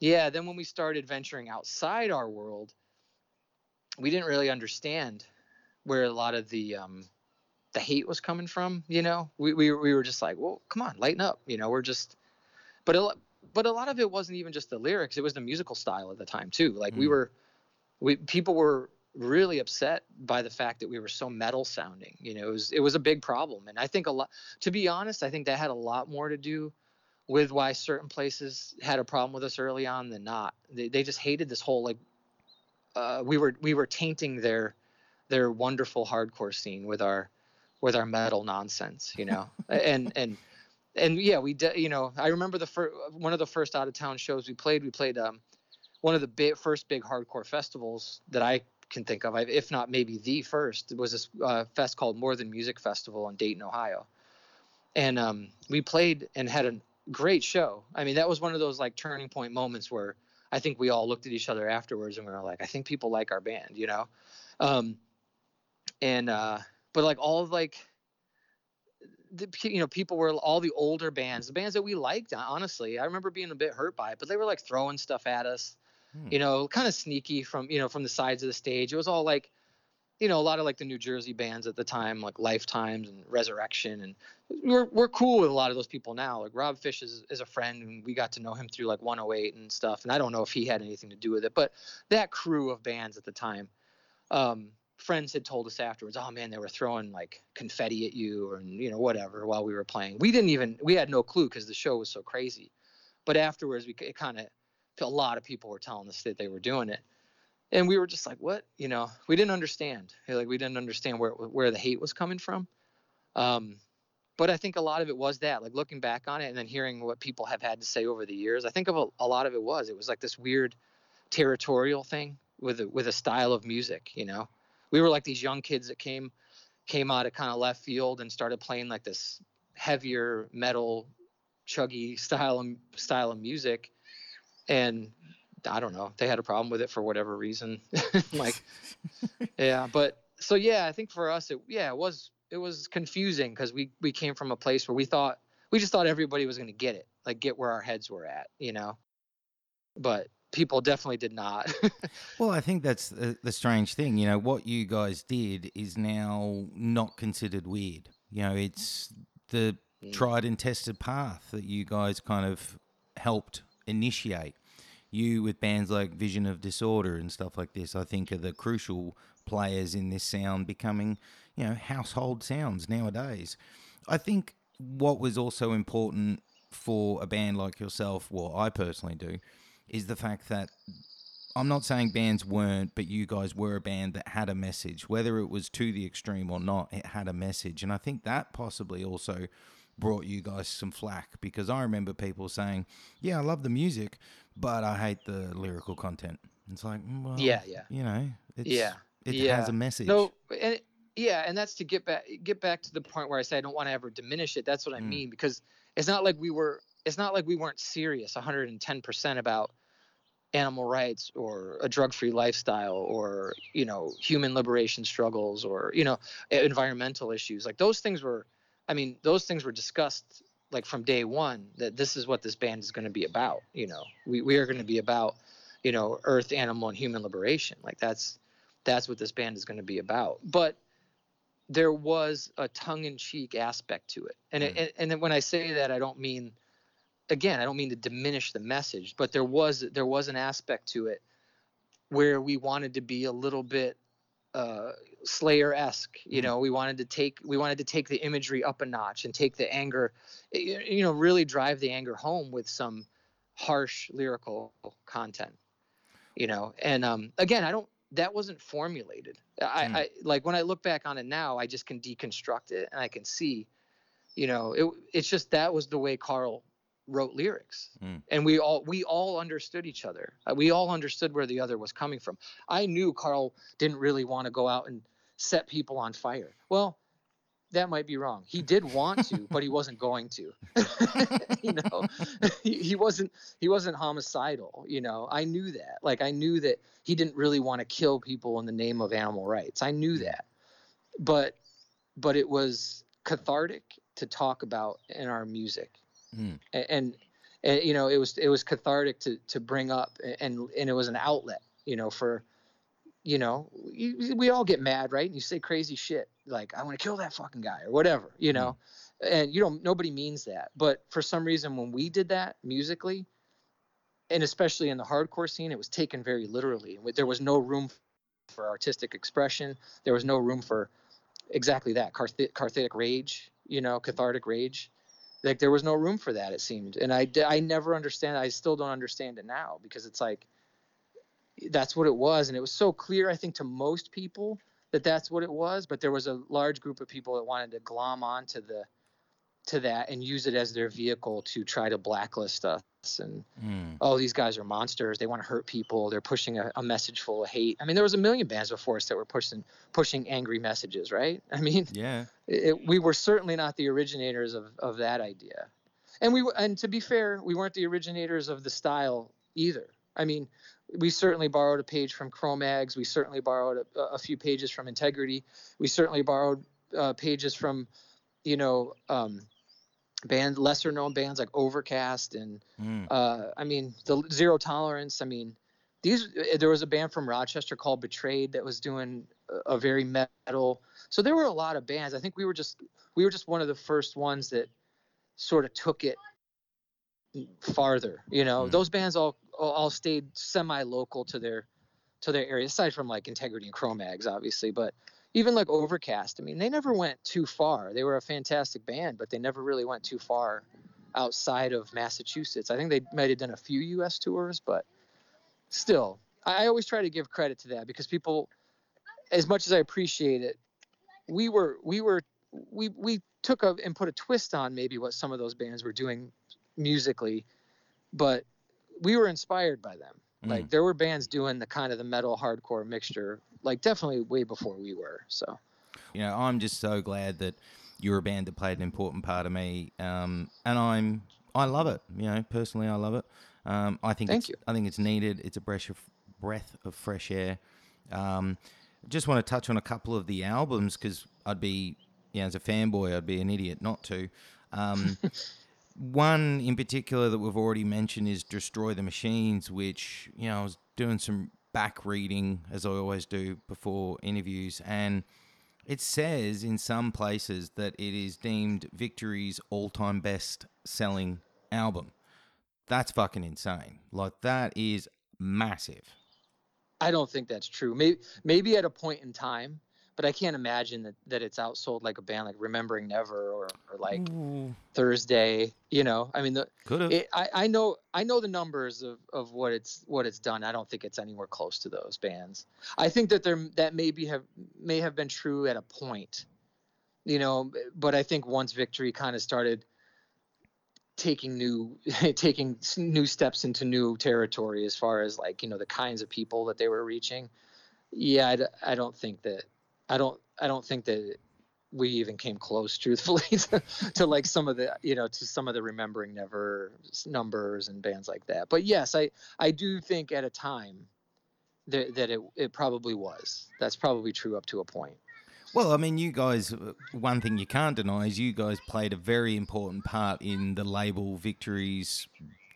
[SPEAKER 2] yeah then when we started venturing outside our world we didn't really understand where a lot of the um the hate was coming from you know? We we, we were just like well come on lighten up you know? We're just but a, but a lot of it wasn't even just the lyrics it was the musical style at the time too. Like we
[SPEAKER 1] Mm.
[SPEAKER 2] were we people were really upset by the fact that we were so metal sounding you know? It was it was a big problem and i think a lot to be honest i think that had a lot more to do with why certain places had a problem with us early on than not. They, they just hated this whole like uh, we were we were tainting their their wonderful hardcore scene with our with our metal nonsense you know? And and and yeah we did you know i remember the first one of the first out of town shows we played we played um one of the big, first big hardcore festivals that i can think of. If not maybe the first was this uh, fest called more than music festival in dayton ohio. And um we played and had a great show. I mean that was one of those like turning point moments where i think we all looked at each other afterwards and we were like i think people like our band you know? Um and uh but like all of like the you know people were all the older bands the bands that we liked honestly i remember being a bit hurt by it but they were like throwing stuff at us
[SPEAKER 1] Hmm.
[SPEAKER 2] you know kind of sneaky from you know from the sides of the stage it was all like you know a lot of like the new jersey bands at the time like lifetimes and resurrection and we're, we're cool with a lot of those people now like rob fish is, is a friend and we got to know him through like 108 and stuff and i don't know if he had anything to do with it but that crew of bands at the time um, friends had told us afterwards oh man they were throwing like confetti at you or you know whatever while we were playing. We didn't even we had no clue because the show was so crazy. But afterwards we kind of a lot of people were telling us that they were doing it. And we were just like what? You know we didn't understand. Like we didn't understand where where the hate was coming from. Um but i think a lot of it was that like looking back on it and then hearing what people have had to say over the years i think of a, a lot of it was. It was like this weird territorial thing with a, with a style of music you know we were like these young kids that came came out of kind of left field and started playing like this heavier metal chuggy style of, style of music. And i don't know they had a problem with it for whatever reason. Like yeah but so yeah i think for us it yeah it was it was confusing because we we came from a place where we thought we just thought everybody was going to get it like get where our heads were at you know? But people definitely did not
[SPEAKER 1] Well, I think that's the, the strange thing. You know, what you guys did is now not considered weird. You know, it's the
[SPEAKER 2] Mm.
[SPEAKER 1] tried and tested path that you guys kind of helped initiate. You with bands like Vision of Disorder and stuff like this, I think are the crucial players in this sound becoming, you know, household sounds nowadays. I think what was also important for a band like yourself, well, I personally do, is the fact that I'm not saying bands weren't, but you guys were a band that had a message, whether it was to the extreme or not, it had a message. And I think that possibly also brought you guys some flack because I remember people saying, Yeah, I love the music, but I hate the lyrical content. It's like, mm, well,
[SPEAKER 2] Yeah, yeah.
[SPEAKER 1] You know, it's,
[SPEAKER 2] Yeah,
[SPEAKER 1] it
[SPEAKER 2] yeah.
[SPEAKER 1] has a message.
[SPEAKER 2] No, and it- yeah, and that's to get back get back to the point where I say I don't want to ever diminish it. That's what I
[SPEAKER 1] Mm.
[SPEAKER 2] mean because it's not like we were it's not like we weren't serious 110% about animal rights or a drug-free lifestyle or you know human liberation struggles or you know environmental issues like those things were i mean those things were discussed like from day one that this is what this band is going to be about you know? We, we are going to be about you know earth animal and human liberation. Like that's that's what this band is going to be about. But there was a tongue-in-cheek aspect to it. And it, mm. and, and then when i say that i don't mean again i don't mean to diminish the message but there was there was an aspect to it where we wanted to be a little bit uh, Slayer esque. You
[SPEAKER 1] Mm.
[SPEAKER 2] know, we wanted to take we wanted to take the imagery up a notch and take the anger, you know, really drive the anger home with some harsh lyrical content. You know, and um, again, I don't. That wasn't formulated. I,
[SPEAKER 1] Mm.
[SPEAKER 2] I like when I look back on it now, I just can deconstruct it and I can see, you know, it, it's just that was the way Karl wrote lyrics.
[SPEAKER 1] Mm.
[SPEAKER 2] and we all we all understood each other. Uh, we all understood where the other was coming from. I knew karl didn't really want to go out and set people on fire. Well that might be wrong. He did want to but he wasn't going to. You know? He, he wasn't he wasn't homicidal you know? I knew that. Like i knew that he didn't really want to kill people in the name of animal rights. I knew that. But but it was cathartic to talk about in our music
[SPEAKER 1] Mm.
[SPEAKER 2] And, and you know it was it was cathartic to to bring up and and it was an outlet you know for you know you, we all get mad right? And you say crazy shit like i want to kill that fucking guy or whatever you know? And you don't nobody means that. But for some reason when we did that musically and especially in the hardcore scene it was taken very literally. There was no room for artistic expression. There was no room for exactly that cathartic rage you know cathartic rage like there was no room for that it seemed and i i never understand i still don't understand it now because it's like that's what it was and it was so clear i think to most people that that's what it was but there was a large group of people that wanted to glom onto the to that and use it as their vehicle to try to blacklist us and
[SPEAKER 1] Mm.
[SPEAKER 2] oh these guys are monsters. They want to hurt people. They're pushing a, a message full of hate. I mean there was a million bands before us that were pushing pushing angry messages right? I mean
[SPEAKER 1] Yeah.
[SPEAKER 2] it, we were certainly not the originators of, of that idea. And we and to be fair we weren't the originators of the style either. I mean we certainly borrowed a page from Cro-Mags we certainly borrowed a, a few pages from integrity. We certainly borrowed uh, pages from you know um, band lesser known bands like overcast and
[SPEAKER 1] Mm.
[SPEAKER 2] uh, I mean, the zero tolerance. I mean, these there was a band from Rochester called Betrayed that was doing a, a very metal. So there were a lot of bands. I think we were just we were just one of the first ones that sort of took it farther. You know,
[SPEAKER 1] Mm.
[SPEAKER 2] those bands all all stayed semi local to their to their area, aside from like Integrity and Cro-Mags, obviously, but. Even like Overcast, I mean, they never went too far. They were a fantastic band, but they never really went too far outside of Massachusetts. I think they might have done a few U.S. tours, but still, I always try to give credit to that because people, as much as I appreciate it, we were we were we we took a and put a twist on maybe what some of those bands were doing musically, but we were inspired by them. Like
[SPEAKER 1] Mm.
[SPEAKER 2] there were bands doing the kind of the metal hardcore mixture, like definitely way before we were. So
[SPEAKER 1] You know, I'm just so glad that you're a band that played an important part of me, um, and I'm I love it. You know, personally, I love it. Um, I think
[SPEAKER 2] Thank
[SPEAKER 1] it's,
[SPEAKER 2] you.
[SPEAKER 1] I think it's needed. It's a breath of breath of fresh air. Um, just want to touch on a couple of the albums because I'd be, you know, as a fanboy, I'd be an idiot not to. Um, one in particular that we've already mentioned is Destroy the Machines, which, you know, I was doing some back reading as I always do before interviews, and it says in some places that it is deemed Victory's all time best selling album. That's fucking insane. Like, that is massive.
[SPEAKER 2] I don't think that's true. Maybe maybe at a point in time, but I can't imagine that, that it's outsold like a band like Remembering Never or, or like Thursday. You know, I mean, the, it, I I know I know the numbers of, of what it's what it's done. I don't think it's anywhere close to those bands. I think that there that maybe have may have been true at a point, you know, but I think once Victory kind of started taking new taking new steps into new territory as far as like you know the kinds of people that they were reaching yeah i, d- I don't think that i don't i don't think that we even came close truthfully to, to like some of the you know to some of the remembering never numbers and bands like that. But yes i i do think at a time that, that it, it probably was. That's probably true up to a point.
[SPEAKER 1] Well, I mean, you guys, uh, one thing you can't deny is you guys played a very important part in the label Victory's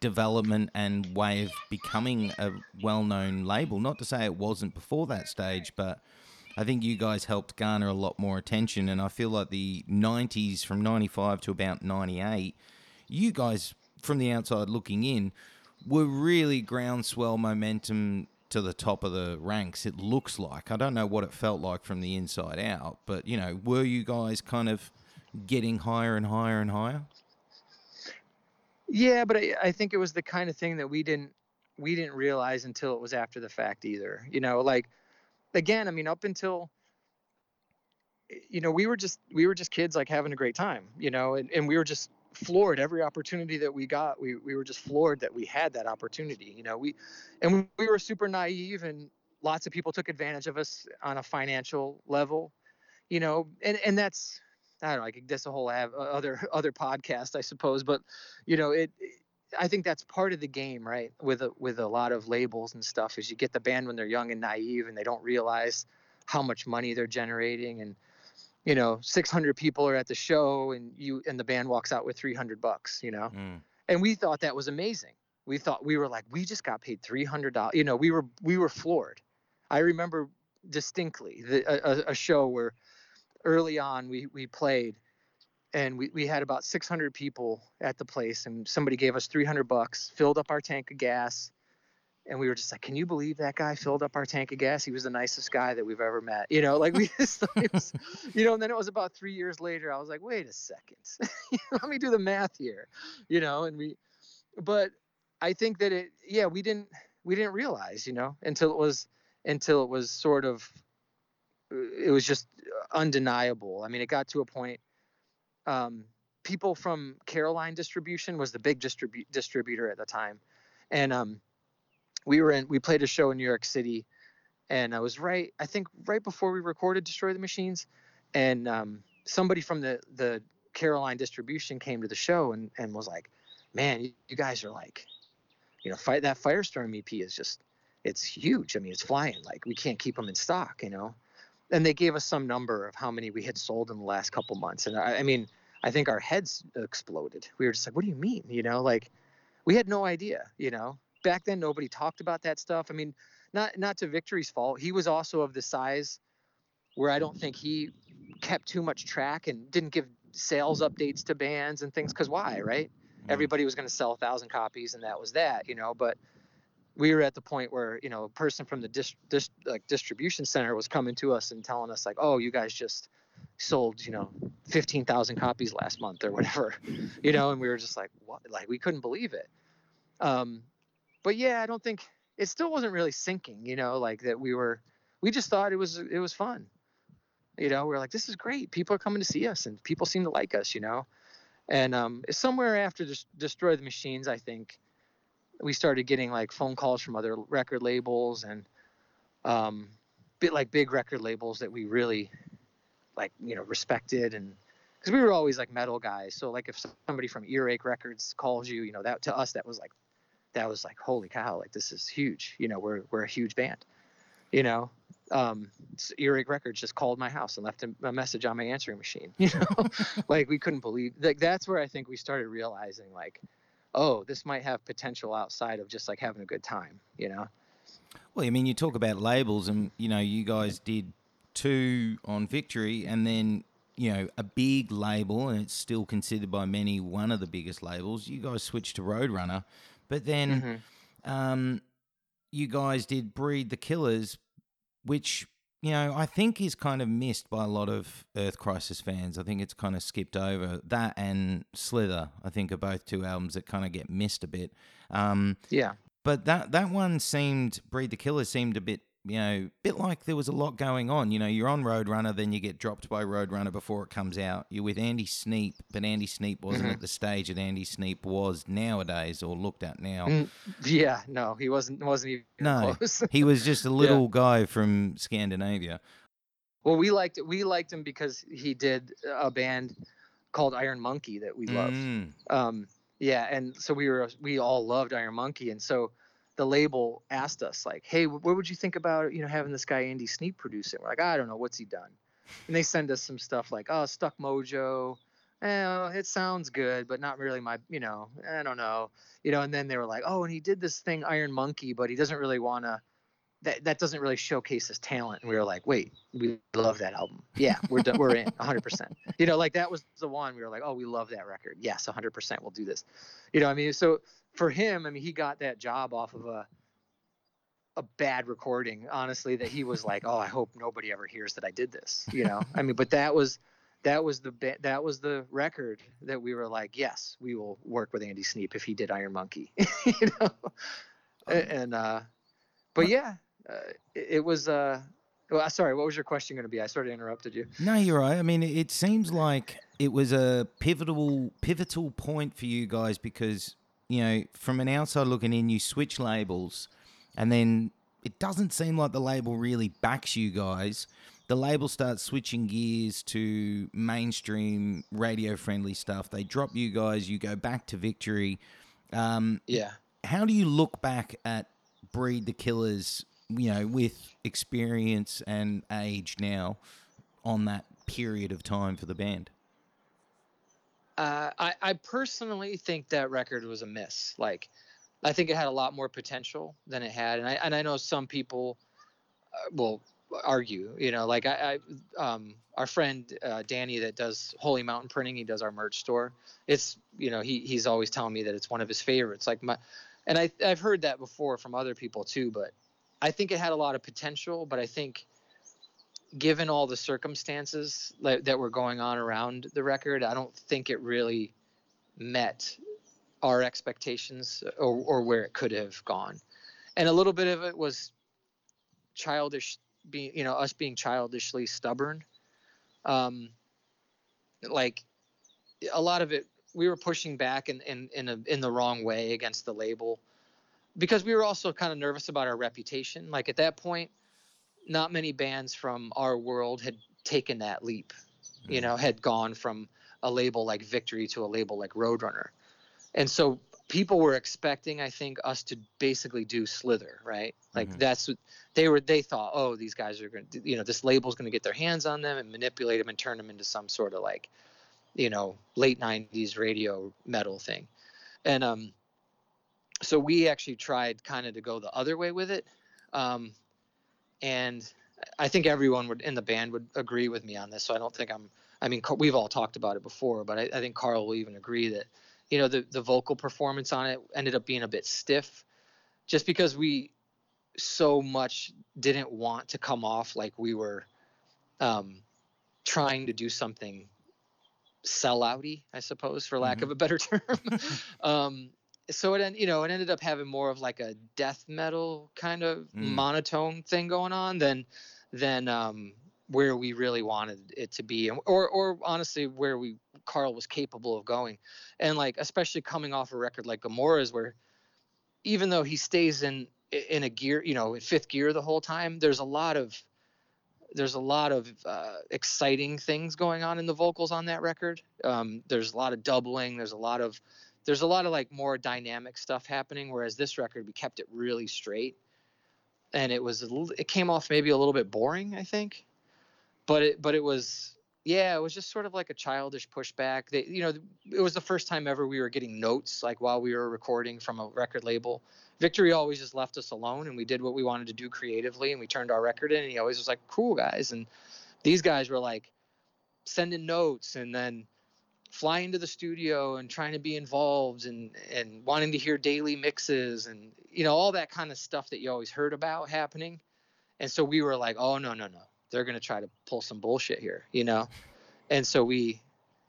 [SPEAKER 1] development and way of becoming a well known label. Not to say it wasn't before that stage, but I think you guys helped garner a lot more attention. And I feel like the 90s, from 95 to about 98, you guys, from the outside looking in, were really groundswell momentum to the top of the ranks. It looks like I don't know what it felt like from the inside out, but you know, were you guys kind of getting higher and higher and higher?
[SPEAKER 2] Yeah, but I, I think it was the kind of thing that we didn't we didn't realize until it was after the fact either. You know, like again, I mean, up until you know, we were just we were just kids like having a great time, you know, and, and we were just floored every opportunity that we got. We we were just floored that we had that opportunity, you know. We and we were super naive and lots of people took advantage of us on a financial level, you know, and and that's I don't know, like that's a whole other other podcast, I suppose, but you know, it, it I think that's part of the game, right? With a, with a lot of labels and stuff, is you get the band when they're young and naive, and they don't realize how much money they're generating, and you know, 600 people are at the show, and you and the band walks out with 300 bucks, you know,
[SPEAKER 1] Mm.
[SPEAKER 2] and we thought that was amazing. We thought we were like, we just got paid 300 dollars. You know, we were we were floored. I remember distinctly the, a, a- a show where early on we we played and we, we had about 600 people at the place and somebody gave us 300 bucks filled up our tank of gas and we were just like can you believe that guy filled up our tank of gas? He was the nicest guy that we've ever met you know like we just it was, you know and then it was about three years later i was like wait a second let me do the math here you know and we but i think that it yeah we didn't we didn't realize you know until it was until it was sort of it was just undeniable. I mean it got to a point um, people from Caroline Distribution was the big distribu- distributor at the time, and um, we were in. We played a show in New York City, and I was right. I think right before we recorded "Destroy the Machines," and um, somebody from the the Caroline Distribution came to the show and and was like, "Man, you, you guys are like, you know, fight that Firestorm EP is just, it's huge. I mean, it's flying. Like we can't keep them in stock, you know." And they gave us some number of how many we had sold in the last couple months and I, I mean i think our heads exploded. We were just like what do you mean? You know like we had no idea you know? Back then nobody talked about that stuff. I mean not not to victory's fault he was also of the size where i don't think he kept too much track and didn't give sales updates to bands and things because why right?
[SPEAKER 1] Mm.
[SPEAKER 2] everybody was going to sell a thousand copies and that was that you know? But we were at the point where you know a person from the dis- dis- like distribution center was coming to us and telling us like oh you guys just sold you know 15,000 copies last month or whatever you know and we were just like what? Like we couldn't believe it. Um but yeah i don't think it still wasn't really sinking you know like that we were we just thought it was it was fun. You know we are like this is great. People are coming to see us and people seem to like us you know? And um somewhere after Des- destroy the machines i think we started getting like phone calls from other record labels and um bit like big record labels that we really like you know respected and because we were always like metal guys. So like if somebody from earache records calls you you know that to us that was like that was like holy cow like this is huge. You know we're we're a huge band you know? Um earache records just called my house and left a, a message on my answering machine you know? Like we couldn't believe like that's where i think we started realizing like oh this might have potential outside of just like having a good time you know
[SPEAKER 1] Well, I mean, you talk about labels, and you know, you guys did two on Victory, and then you know, a big label, and it's still considered by many one of the biggest labels. You guys switched to Roadrunner, but then
[SPEAKER 2] Mhm.
[SPEAKER 1] um, you guys did Breed the Killers, which you know I think is kind of missed by a lot of Earth Crisis fans. I think it's kind of skipped over that and Slither. I think are both two albums that kind of get missed a bit. Um,
[SPEAKER 2] yeah
[SPEAKER 1] but that that one seemed Breed the Killer seemed a bit you know bit like there was a lot going on. You know, you're on Roadrunner, then you get dropped by Roadrunner before it comes out. You're with Andy Sneap, but Andy Sneap wasn't
[SPEAKER 2] Mhm.
[SPEAKER 1] at the stage that Andy Sneap was nowadays or looked at now.
[SPEAKER 2] Mm, yeah no he wasn't wasn't even
[SPEAKER 1] No.
[SPEAKER 2] close
[SPEAKER 1] He was just a little guy from Scandinavia.
[SPEAKER 2] well we liked we liked him because he did a band called iron monkey that we loved
[SPEAKER 1] Mm.
[SPEAKER 2] um yeah and so we were we all loved iron monkey and so the label asked us like hey what would you think about you know having this guy andy sneap produce it? We're like i don't know what's he done? And they send us some stuff like oh stuck mojo. Eh, it sounds good but not really my you know i don't know. You know and then they were like oh and he did this thing iron monkey but he doesn't really want to that, that doesn't really showcase his talent. And we were like wait we love that album. Yeah we're done, we're in 100% you know like that was the one we were like oh we love that record. Yes 100% we'll do this. You know i mean so for him i mean he got that job off of a a bad recording, honestly, that he was like, "Oh, I hope nobody ever hears that I did this." You know, I mean, but that was that was the that was the record that we were like, "Yes, we will work with Andy Sneap if he did Iron Monkey." you know, and uh, but yeah, uh, it, it was uh, well, sorry, what was your question going to be? I sort of interrupted you.
[SPEAKER 1] No, you're right. I mean, it seems like it was a pivotal pivotal point for you guys because you know, from an outside looking in, you switch labels, and then it doesn't seem like the label really backs you guys. The label starts switching gears to mainstream radio friendly stuff. They drop you guys. You go back to Victory. Um,
[SPEAKER 2] yeah.
[SPEAKER 1] How do you look back at Breed the Killers you know, with experience and age now on that period of time for the band?
[SPEAKER 2] Uh, I, I personally think that record was a miss. Like, I think it had a lot more potential than it had, and I and I know some people uh, will argue. You know, like I, I um, our friend uh, Danny that does Holy Mountain Printing, he does our merch store. It's you know he he's always telling me that it's one of his favorites. Like my, and I I've heard that before from other people too, but I think it had a lot of potential, but I think given all the circumstances that, that were going on around the record, I don't think it really met our expectations or, or where it could have gone. And a little bit of it was childish being, you know, us being childishly stubborn. Um, like a lot of it, we were pushing back in, in, in, a, in the wrong way against the label because we were also kind of nervous about our reputation. Like at that point, not many bands from our world had taken that leap, you know, had gone from a label like Victory to a label like Roadrunner. And so people were expecting, I think, us to basically do Slither, right? Like mm-hmm. that's what they were, they thought, oh, these guys are going to, you know, this label's going to get their hands on them and manipulate them and turn them into some sort of like, you know, late 90s radio metal thing. And, um, so we actually tried kind of to go the other way with it um, and i think everyone would in the band would agree with me on this so i don't think i'm i mean we've all talked about it before but i, I think karl will even agree that you know the, the vocal performance on it ended up being a bit stiff just because we so much didn't want to come off like we were um, trying to do something sellouty, I suppose, for lack mm-hmm. of a better term. um, so it you know it ended up having more of like a death metal kind of mm. monotone thing going on than than um, where we really wanted it to be or or honestly where we Karl was capable of going and like especially coming off a record like Gomorrah's where even though he stays in in a gear you know in fifth gear the whole time there's a lot of there's a lot of uh, exciting things going on in the vocals on that record um, there's a lot of doubling there's a lot of there's a lot of like more dynamic stuff happening whereas this record we kept it really straight and it was it came off maybe a little bit boring i think but it but it was yeah it was just sort of like a childish pushback. They you know it was the first time ever we were getting notes like while we were recording from a record label. Victory always just left us alone and we did what we wanted to do creatively and we turned our record in and he always was like cool guys and these guys were like sending notes and then flying to the studio and trying to be involved and and wanting to hear daily mixes and you know all that kind of stuff that you always heard about happening. And so we were like oh no no no. They're going to try to pull some bullshit here you know? And so we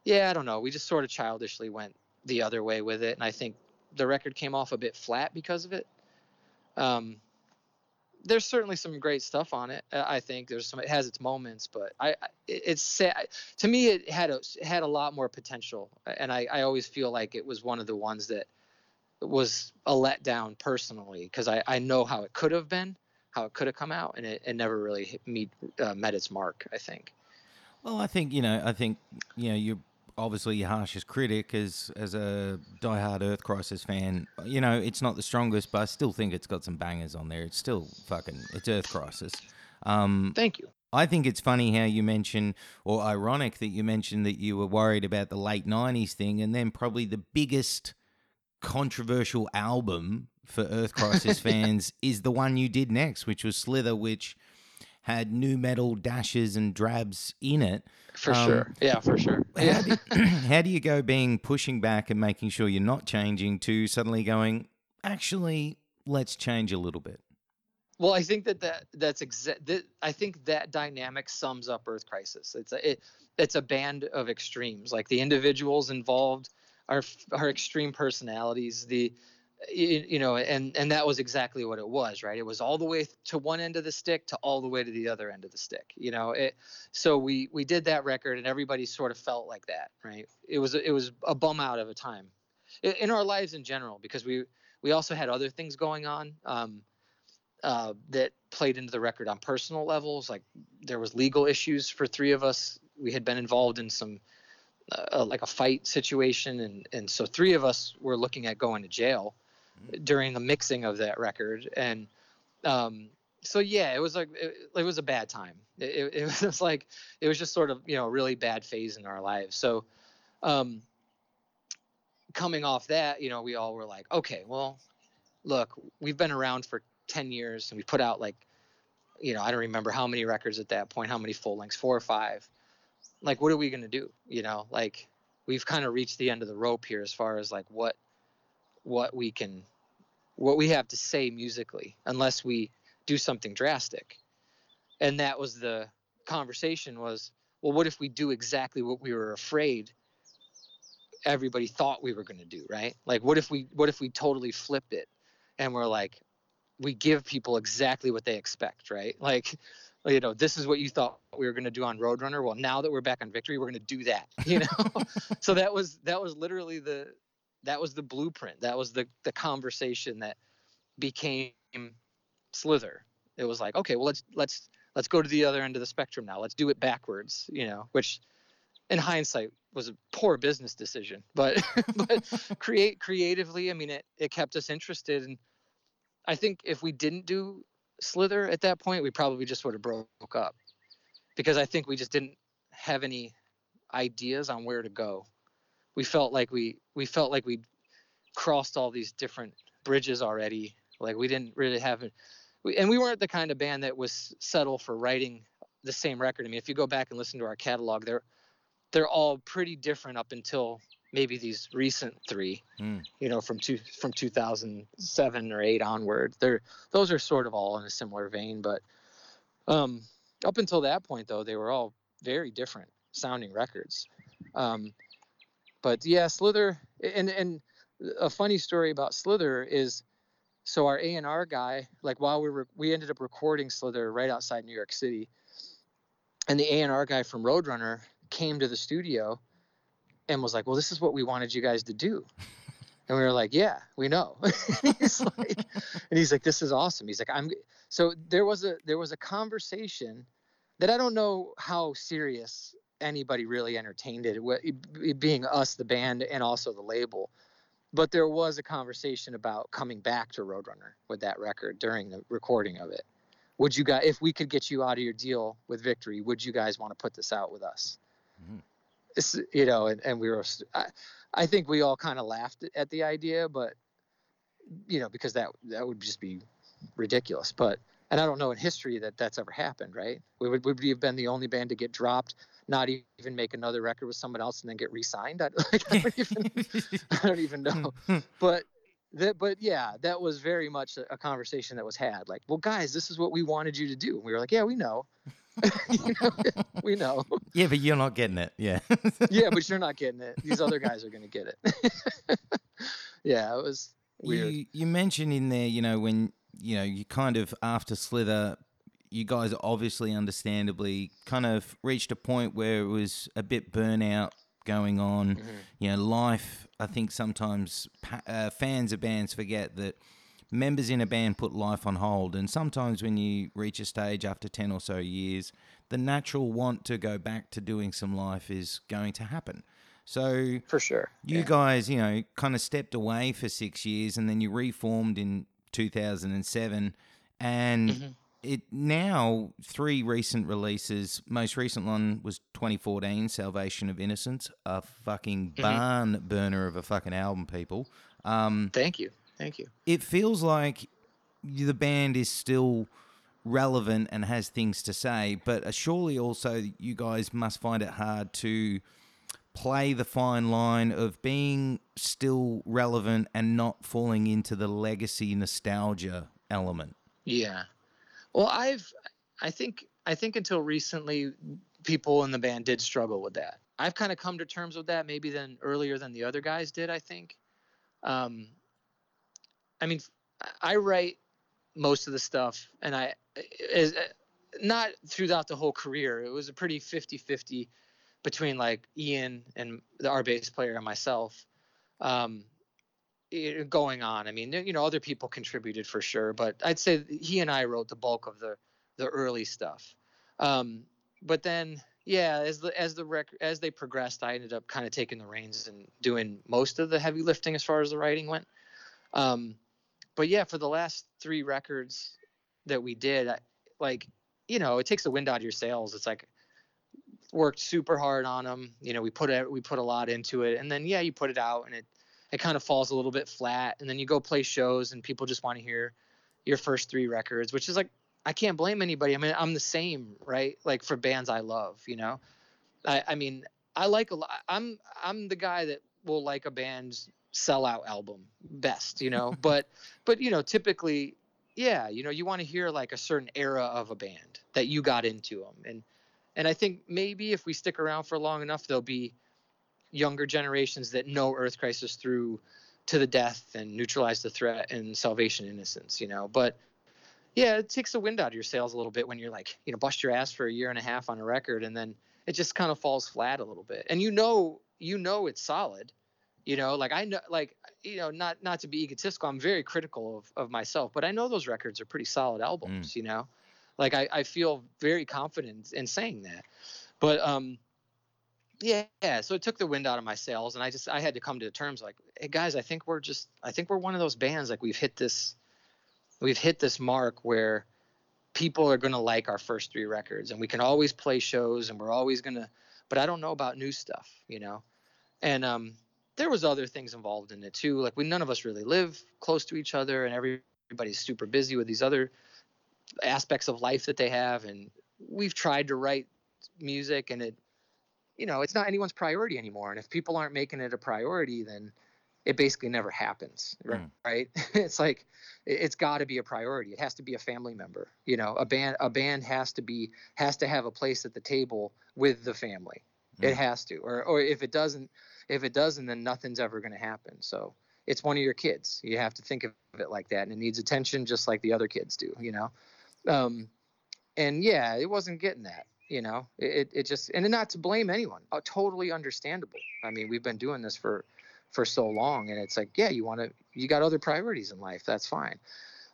[SPEAKER 2] yeah i don't know. We just sort of childishly went the other way with it and i think the record came off a bit flat because of it. Um there's certainly some great stuff on it. Uh, I think there's some. It has its moments, but I, it's sad. To me, it had a it had a lot more potential, and I, I always feel like it was one of the ones that was a letdown personally because I, I know how it could have been, how it could have come out, and it, it never really meet uh, met its mark. I think.
[SPEAKER 1] Well, I think you know. I think you know you obviously your harshest critic as as a diehard Earth Crisis fan. You know, it's not the strongest, but I still think it's got some bangers on there. It's still fucking it's Earth Crisis. Um,
[SPEAKER 2] Thank you.
[SPEAKER 1] I think it's funny how you mention, or ironic that you mentioned that you were worried about the late '90s thing, and then probably the biggest controversial album for Earth Crisis fans is the one you did next, which was Slither, which had nu metal dashes and drabs in it.
[SPEAKER 2] For um, sure. Yeah, for sure.
[SPEAKER 1] How do, how do you go being pushing back and making sure you're not changing to suddenly going, actually, let's change a little bit?
[SPEAKER 2] well, I think that, that that's exact. That, I think that dynamic sums up Earth Crisis. It's a it, it's a band of extremes. Like the individuals involved are are extreme personalities. The you know, and and that was exactly what it was, right? It was all the way to one end of the stick to all the way to the other end of the stick. You know, it. So we we did that record, and everybody sort of felt like that, right? It was it was a bum out of a time in our lives in general because we we also had other things going on. Um, uh, that played into the record on personal levels. Like there was legal issues for three of us. We had been involved in some uh, like a fight situation, and and so three of us were looking at going to jail. During the mixing of that record. And um, so yeah, it was like it, it was a bad time. It, it, was like it was just sort of you know a really bad phase in our lives. So. Um, coming off that, you know, we all were like, okay, well, look, we've been around for 10 years and we put out like you know i don't remember how many records at that point how many full lengths four or five like what are we going to do you know like we've kind of reached the end of the rope here as far as like what what we can what we have to say musically unless we do something drastic and that was the conversation was well what if we do exactly what we were afraid everybody thought we were going to do right like what if we what if we totally flipped it and we're like we give people exactly what they expect, right? Like, you know, this is what you thought we were going to do on Roadrunner. Well, now that we're back on Victory, we're going to do that. You know, so that was that was literally the that was the blueprint. That was the the conversation that became Slither. It was like, okay, well let's let's let's go to the other end of the spectrum now. Let's do it backwards. You know, which in hindsight was a poor business decision, but but create creatively. I mean, it it kept us interested and I think if we didn't do Slither at that point, we probably just would have broke up because I think we just didn't have any ideas on where to go. We felt like we we felt like we crossed all these different bridges already. Like we didn't really have it. And we weren't the kind of band that was settle for writing the same record. I mean, if you go back and listen to our catalog, they're they're all pretty different up until maybe these recent three, mm. you know, from two from 2007 or eight onward. They're those are sort of all in a similar vein, but um, up until that point, though, they were all very different sounding records. Um, but yeah, Slither, and and a funny story about Slither is, so our A and R guy, like while we were, we ended up recording Slither right outside New York City, and the A and R guy from Roadrunner came to the studio and was like, "Well, this is what we wanted you guys to do." And we were like, "Yeah, we know." he's like, and he's like, "This is awesome." He's like, "I'm." So there was a there was a conversation that I don't know how serious anybody really entertained it, it being us, the band, and also the label. But there was a conversation about coming back to Roadrunner with that record during the recording of it. Would you guys, if we could get you out of your deal with Victory, would you guys want to put this out with us? Mm-hmm you know, and, and we were, I, I think we all kind of laughed at the idea, but you know, because that that would just be ridiculous. But and I don't know in history that that's ever happened, right? We would would we have been the only band to get dropped, not even make another record with someone else and then get re-signed? I, like, I don't even I don't even know. but that but yeah, that was very much a, a conversation that was had. Like, well, guys, this is what we wanted you to do. And we were like, yeah, we know. know, we know.
[SPEAKER 1] Yeah, but you're not getting it. Yeah.
[SPEAKER 2] yeah, but you're not getting it. These other guys are going to get it. yeah, it was weird.
[SPEAKER 1] You, you mentioned in there, you know, when you know you kind of after Slither, you guys obviously, understandably, kind of reached a point where it was a bit burnout going on. Mm-hmm. You know, life. I think sometimes uh, fans of bands forget that members in a band put life on hold. And sometimes when you reach a stage after 10 or so years, the natural want to go back to doing some life is going to happen. So,
[SPEAKER 2] for sure,
[SPEAKER 1] you yeah. guys, you know, kind of stepped away for six years and then you reformed in 2007. And mm-hmm. it now, three recent releases. Most recent one was 2014, Salvation of Innocents, a fucking mm-hmm. barn burner of a fucking album, people.
[SPEAKER 2] Um, Thank you. Thank you.
[SPEAKER 1] It feels like the band is still relevant and has things to say, but surely also you guys must find it hard to play the fine line of being still relevant and not falling into the legacy nostalgia element.
[SPEAKER 2] Yeah. Well, I've I think I think until recently people in the band did struggle with that. I've kind of come to terms with that maybe then earlier than the other guys did, I think. Um I mean, I write most of the stuff and I is not throughout the whole career. It was a pretty 50-50 between like Ian and the our bass player and myself. Um, going on. I mean, you know, other people contributed for sure, but I'd say he and I wrote the bulk of the the early stuff. Um, but then, yeah, as the as the rec- as they progressed, I ended up kind of taking the reins and doing most of the heavy lifting as far as the writing went. Um, but yeah, for the last three records that we did, I, like, you know, it takes the wind out of your sails. It's like worked super hard on them. You know, we put it, we put a lot into it, and then yeah, you put it out, and it it kind of falls a little bit flat, and then you go play shows, and people just want to hear your first three records, which is like I can't blame anybody. I mean, I'm the same, right? Like for bands I love, you know. I, I mean, I like a lot. I'm I'm the guy that will like a band's sellout album best, you know. but but you know, typically, yeah, you know, you want to hear like a certain era of a band that you got into them, and and I think maybe if we stick around for long enough, there'll be younger generations that know Earth Crisis through to the death and neutralize the threat and salvation innocents, you know. But yeah, it takes the wind out of your sails a little bit when you're like, you know, bust your ass for a year and a half on a record and then it just kind of falls flat a little bit. And you know, you know it's solid. You know, like I know like you know, not not to be egotistical, I'm very critical of, of myself, but I know those records are pretty solid albums, mm. you know. Like I, I feel very confident in saying that. But um yeah, yeah, so it took the wind out of my sails and I just I had to come to terms like, hey guys, I think we're just I think we're one of those bands like we've hit this we've hit this mark where people are going to like our first three records and we can always play shows and we're always going to but i don't know about new stuff you know and um there was other things involved in it too like we none of us really live close to each other and everybody's super busy with these other aspects of life that they have and we've tried to write music and it you know it's not anyone's priority anymore and if people aren't making it a priority then it basically never happens right, mm. right? it's like it's got to be a priority. It has to be a family member you know? A band a band has to be has to have a place at the table with the family. Mm. it has to or or if it doesn't if it doesn't then nothing's ever going to happen. So it's one of your kids. You have to think of it like that and it needs attention just like the other kids do you know um and yeah it wasn't getting that you know it, it just and not to blame anyone uh, totally understandable. I mean we've been doing this for for so long and it's like yeah you want to you got other priorities in life that's fine.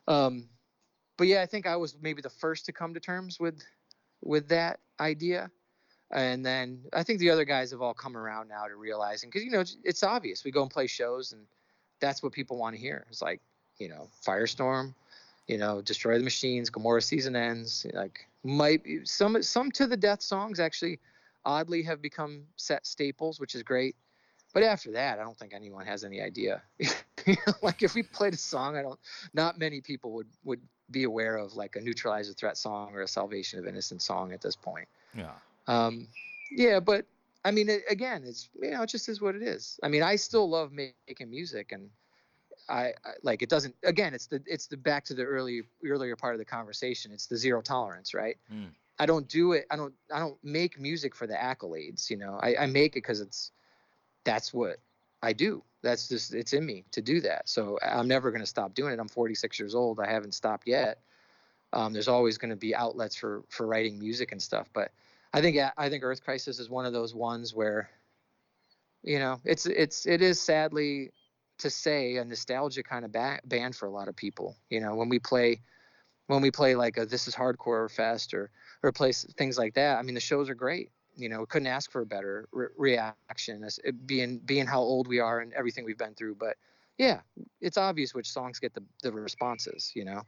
[SPEAKER 2] Um, but yeah i think i was maybe the first to come to terms with with that idea. And then i think the other guys have all come around now to realizing because you know it's, it's, obvious we go and play shows and that's what people want to hear. It's like you know firestorm you know destroy the machines gomorrah season ends like might some some to the death songs actually oddly have become set staples which is great but after that, I don't think anyone has any idea. like if we played a song, I don't. Not many people would would be aware of like a neutralize the threat song or a salvation of innocent song at this point.
[SPEAKER 1] Yeah.
[SPEAKER 2] Um, yeah, but I mean, it, again, it's you know, it just is what it is. I mean, I still love making music, and I, I, like it doesn't. Again, it's the it's the back to the early earlier part of the conversation. It's the zero tolerance, right? Mm. I don't do it. I don't. I don't make music for the accolades. You know, I, I make it because it's that's what I do. That's just it's in me to do that. So I'm never going to stop doing it. I'm 46 years old. I haven't stopped yet. Um, there's always going to be outlets for for writing music and stuff. But I think I think Earth Crisis is one of those ones where, you know, it's it's it is sadly to say a nostalgia kind of ba- band for a lot of people. You know, when we play when we play like a This Is Hardcore Fest or or play things like that. I mean, the shows are great you know, couldn't ask for a better re- reaction as being being how old we are and everything we've been through. But yeah, it's obvious which songs get the the responses. You know.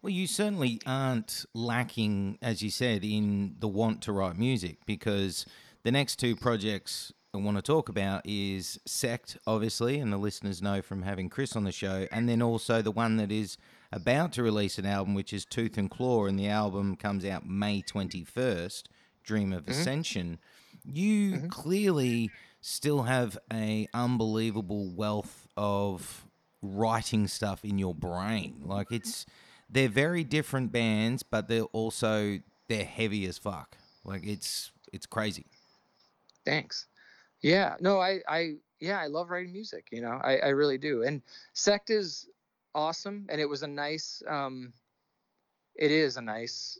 [SPEAKER 1] Well, you certainly aren't lacking, as you said, in the want to write music because the next two projects I want to talk about is Sect, obviously, and the listeners know from having Chris on the show, and then also the one that is about to release an album, which is Tooth and Claw, and the album comes out May 21st dream of mm-hmm. ascension, you mm-hmm. clearly still have a unbelievable wealth of writing stuff in your brain. Like it's they're very different bands, but they're also they're heavy as fuck. Like it's it's crazy.
[SPEAKER 2] Thanks. Yeah. No, I I yeah, I love writing music. You know, I I really do. And Sect is awesome, and it was a nice. um It is a nice.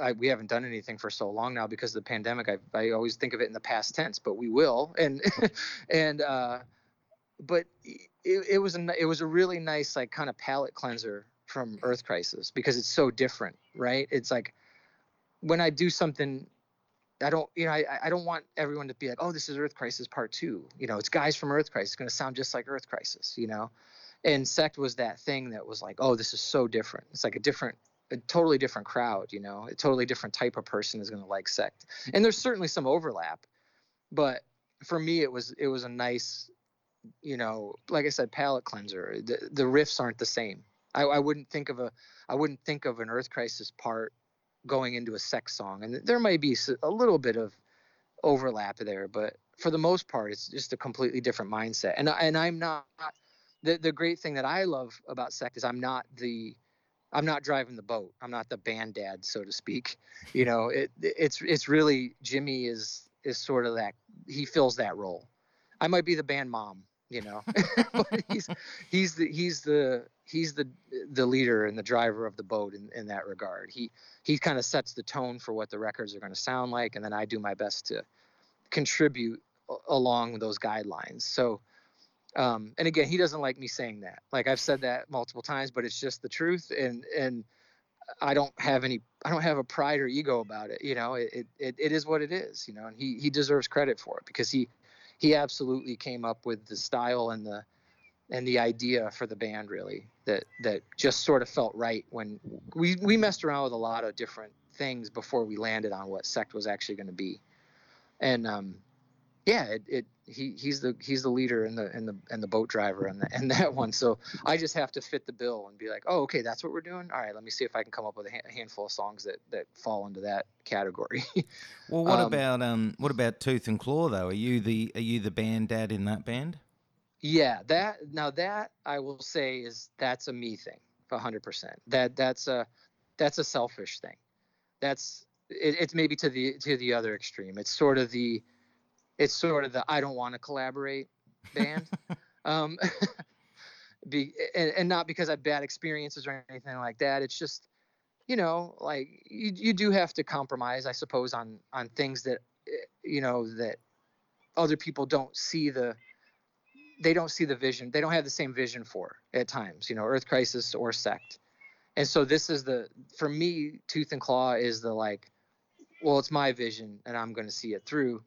[SPEAKER 2] I, we haven't done anything for so long now because of the pandemic. I I always think of it in the past tense, but we will. And and uh, but it, it was a it was a really nice like kind of palate cleanser from Earth Crisis because it's so different, right? It's like when I do something, I don't, you know, I, I don't want everyone to be like, oh, this is Earth Crisis Part Two. You know, it's guys from Earth Crisis. It's going to sound just like Earth Crisis. You know, and Sect was that thing that was like, oh, this is so different. It's like a different, a totally different crowd. You know, a totally different type of person is going to like Sect. And there's certainly some overlap, but for me, it was it was a nice, you know, like I said, palate cleanser. The the riffs aren't the same. I, I wouldn't think of a I wouldn't think of an Earth Crisis part going into a Sect song, and there might be a little bit of overlap there, but for the most part, it's just a completely different mindset. And and I'm not the the great thing that I love about Sect is I'm not the I'm not driving the boat. I'm not the band dad, so to speak. You know, it it's it's really Jimmy is is sort of that he fills that role. I might be the band mom, you know, he's he's the he's the he's the the leader and the driver of the boat in, in that regard. He he kind of sets the tone for what the records are going to sound like, and then I do my best to contribute along those guidelines. So, um, and again, he doesn't like me saying that. Like I've said that multiple times, but it's just the truth, and and I don't have any I don't have a pride or ego about it. You know, it it, it is what it is. You know, and he he deserves credit for it because he he absolutely came up with the style and the and the idea for the band really that that just sort of felt right when we we messed around with a lot of different things before we landed on what sect was actually going to be. And um yeah it, it he he's the he's the leader and the and the and the boat driver and the, and that one so i just have to fit the bill and be like oh okay that's what we're doing all right let me see if i can come up with a, ha- a handful of songs that that fall into that category
[SPEAKER 1] well what um, about um what about tooth and claw though are you the are you the band dad in that band
[SPEAKER 2] yeah, that now that I will say is that's a me thing, hundred percent. That that's a that's a selfish thing. That's it, it's maybe to the to the other extreme. It's sort of the it's sort of the I don't want to collaborate band. um, be and, and not because I have bad experiences or anything like that. It's just you know like you you do have to compromise, I suppose, on on things that eh, you know that other people don't see the they don't see the vision. They don't have the same vision for at times, you know, Earth Crisis or Sect. And so this is the for me, Tooth and Claw is the like, well, it's my vision and I'm going to see it through.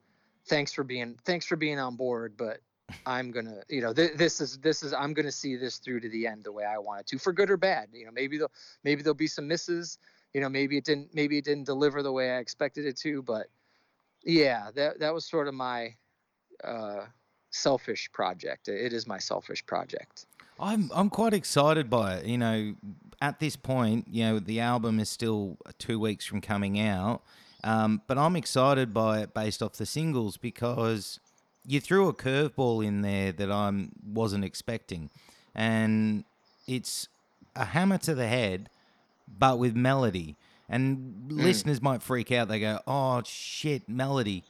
[SPEAKER 2] Thanks for being thanks for being on board, but I'm gonna, you know, th- this is this is I'm gonna see this through to the end the way I wanted to, for good or bad. You know, maybe there'll maybe there'll be some misses. You know, maybe it didn't maybe it didn't deliver the way I expected it to, but yeah, that that was sort of my uh, selfish project. It is my selfish project.
[SPEAKER 1] I'm I'm quite excited by it. You know, at this point, you know, the album is still two weeks from coming out, um, but I'm excited by it based off the singles because you threw a curveball in there that I wasn't expecting, and it's a hammer to the head, but with melody. And mm. listeners might freak out. They go, "Oh shit, melody."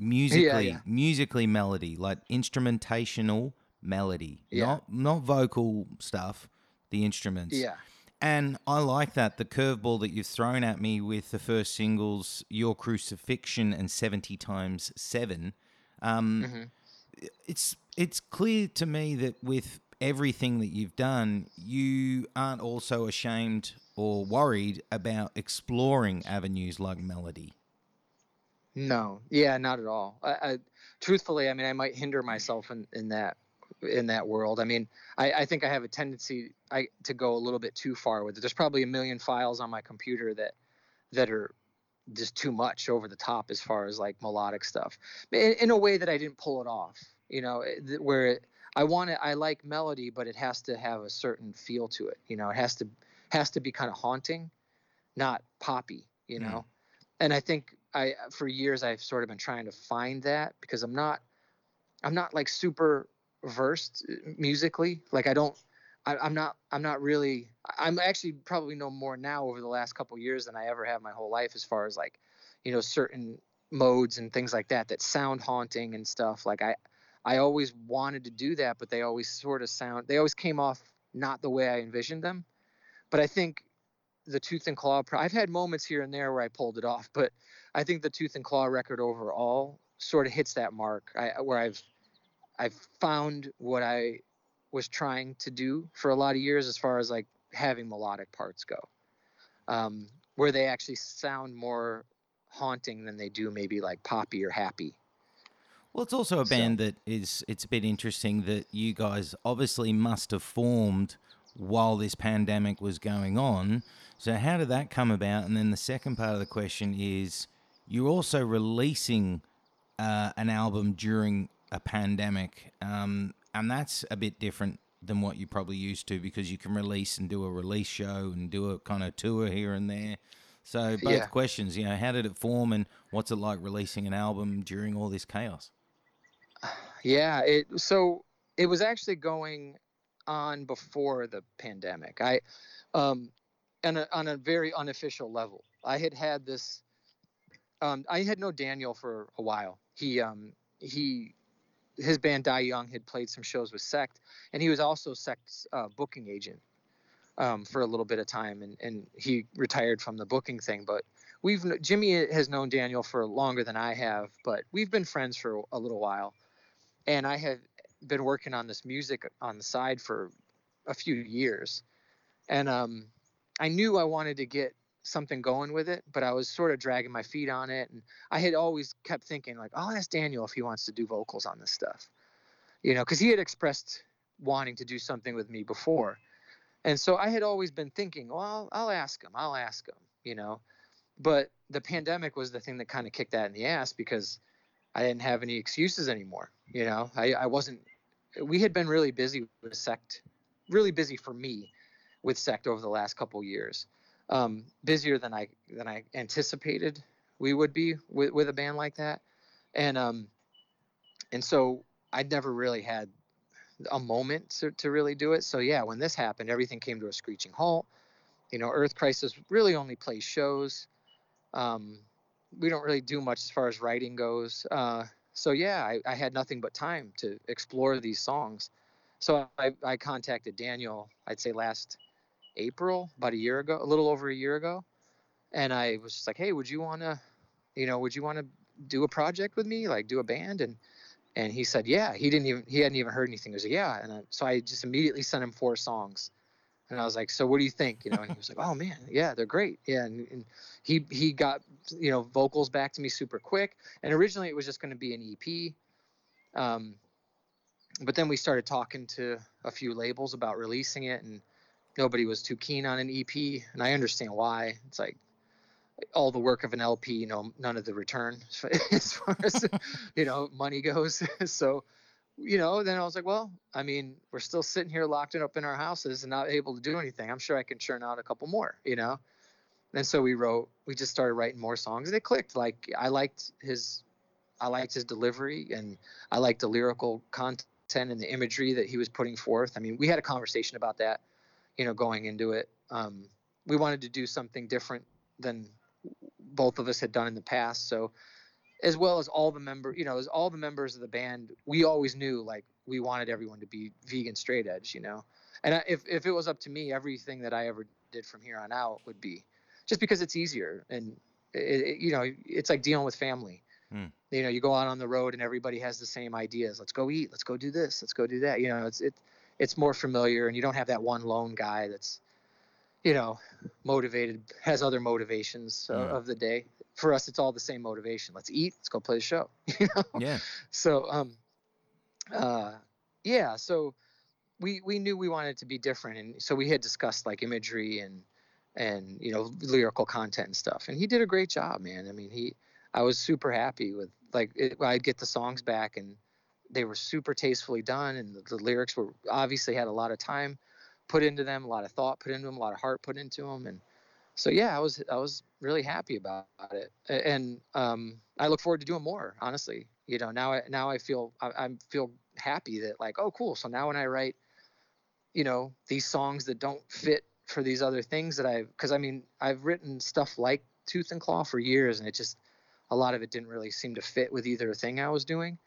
[SPEAKER 1] musically yeah, yeah. musically melody like instrumentational melody yeah. not not vocal stuff the instruments
[SPEAKER 2] yeah
[SPEAKER 1] and I like that the curveball that you've thrown at me with the first singles, "Your Crucifixion" and "70 Times 7 um, mm-hmm. It's it's clear to me that with everything that you've done, you aren't also ashamed or worried about exploring avenues like melody.
[SPEAKER 2] No, yeah, not at all. I, I, truthfully, I mean, I might hinder myself in, in that in that world. I mean, I, I think I have a tendency I, to go a little bit too far with it. There's probably a million files on my computer that that are just too much over the top as far as like melodic stuff in, in a way that I didn't pull it off. You know, where it, I want it, I like melody, but it has to have a certain feel to it. You know, it has to has to be kind of haunting, not poppy. You hmm. know, mm. and I think I for years I've sort of been trying to find that because I'm not I'm not like super versed uh, musically. Like I don't I, I'm not I'm not really I'm actually probably know more now over the last couple years than I ever have my whole life as far as like you know certain modes and things like that that sound haunting and stuff like I I always wanted to do that but they always sort of sound they always came off not the way I envisioned them but I think the tooth and claw I've had moments here and there where I pulled it off but I think the tooth and claw record overall sort of hits that mark I, where I've I've found what I was trying to do for a lot of years as far as like having melodic parts go um, where they actually sound more haunting than they do maybe like poppy or happy.
[SPEAKER 1] Well it's also a band so, that is it's a bit interesting that you guys obviously must have formed while this pandemic was going on. So how did that come about? And then the second part of the question is you're also releasing uh, an album during a pandemic um, and that's a bit different than what you're probably used to because you can release and do a release show and do a kind of tour here and there. So both yeah. questions, you know, how did it form and what's it like releasing an album during all this chaos?
[SPEAKER 2] Yeah, it so it was actually going on before the pandemic. I um on a, on a very unofficial level. I had had this um I had known Daniel for a while. He um he his band Die Young had played some shows with Sect, and he was also Sect's uh, booking agent um, for a little bit of time, and, and he retired from the booking thing. But we've Jimmy has known Daniel for longer than I have, but we've been friends for a little while, and I have been working on this music on the side for a few years, and um, I knew I wanted to get something going with it, but I was sort of dragging my feet on it. And I had always kept thinking, like, I'll ask Daniel if he wants to do vocals on this stuff, you know, because he had expressed wanting to do something with me before. And so I had always been thinking, well, I'll, I'll ask him, I'll ask him, you know. But the pandemic was the thing that kind of kicked that in the ass because I didn't have any excuses anymore. You know, I, I wasn't, we had been really busy with Sect, really busy for me with Sect over the last couple years um, busier than I than I anticipated we would be with, with a band like that, and um, and so I'd never really had a moment to, to really do it. So yeah, when this happened, everything came to a screeching halt. You know, Earth Crisis really only plays shows. Um, we don't really do much as far as writing goes. Uh, so yeah, I, I, had nothing but time to explore these songs. So I, I contacted Daniel. I'd say last April, about a year ago, a little over a year ago, and I was just like, "Hey, would you want to, you know, would you want to do a project with me, like do a band?" And and he said, "Yeah." He didn't even he hadn't even heard anything. He was like, "Yeah," and I, so I just immediately sent him four songs, and I was like, "So what do you think?" You know, and he was like, "Oh man, yeah, they're great." Yeah, and, and he he got you know vocals back to me super quick. And originally it was just going to be an EP. Um, but then we started talking to a few labels about releasing it and nobody was too keen on an EP, and I understand why. It's like all the work of an LP, you know, none of the return as far as you know money goes. so, you know, then I was like, well, I mean, we're still sitting here locked up in our houses and not able to do anything. I'm sure I can churn out a couple more, you know. And so we wrote, we just started writing more songs, and it clicked. Like I liked his, I liked his delivery, and I liked the lyrical content and the imagery that he was putting forth. I mean, we had a conversation about that you know, going into it. Um, we wanted to do something different than both of us had done in the past. So, as well as all the member, you know, as all the members of the band, we always knew like we wanted everyone to be vegan straight edge, you know. And if if it was up to me, everything that I ever did from here on out would be just because it's easier and it, it, you know, it's like dealing with family. Hmm. You know, you go out on the road and everybody has the same ideas. Let's go eat. Let's go do this. Let's go do that. You know, it's it it's more familiar and you don't have that one lone guy that's you know motivated has other motivations uh, of the day. For us it's all the same motivation. Let's eat. Let's go play the show. You know?
[SPEAKER 1] Yeah.
[SPEAKER 2] So um uh yeah so we we knew we wanted to be different. And so we had discussed like imagery and and you know lyrical content and stuff. And he did a great job man. I mean he i was super happy with like it, i'd get the songs back and they were super tastefully done and the, the, lyrics were obviously had a lot of time put into them a lot of thought put into them a lot of heart put into them and so yeah i was i was really happy about it and um, i look forward to doing more honestly you know now i now i feel I, I feel happy that like oh cool so now when i write you know these songs that don't fit for these other things that I've because I mean I've written stuff like Tooth and Claw for years and it just a lot of it didn't really seem to fit with either thing I was doing.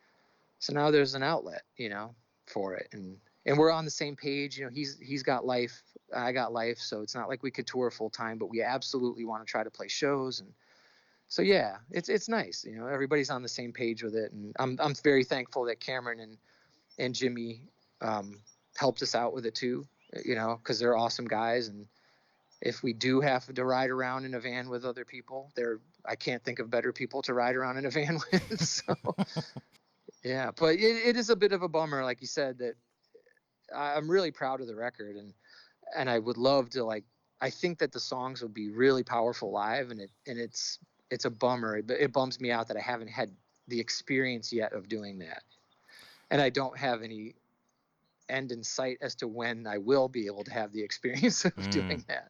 [SPEAKER 2] So now there's an outlet, you know, for it and and we're on the same page. You know, he's he's got life, I got life, so it's not like we could tour full time, but we absolutely want to try to play shows and so yeah, it's it's nice. You know, everybody's on the same page with it, and I'm I'm very thankful that Cameron and and Jimmy um, helped us out with it too. You know, because they're awesome guys, and if we do have to ride around in a van with other people, they're I can't think of better people to ride around in a van with. so yeah, but it, it is a bit of a bummer, like you said, that I'm really proud of the record, and and I would love to like. I think that the songs would be really powerful live, and it and it's it's a bummer. It, it bums me out that I haven't had the experience yet of doing that, and I don't have any end in sight as to when I will be able to have the experience of mm. doing that.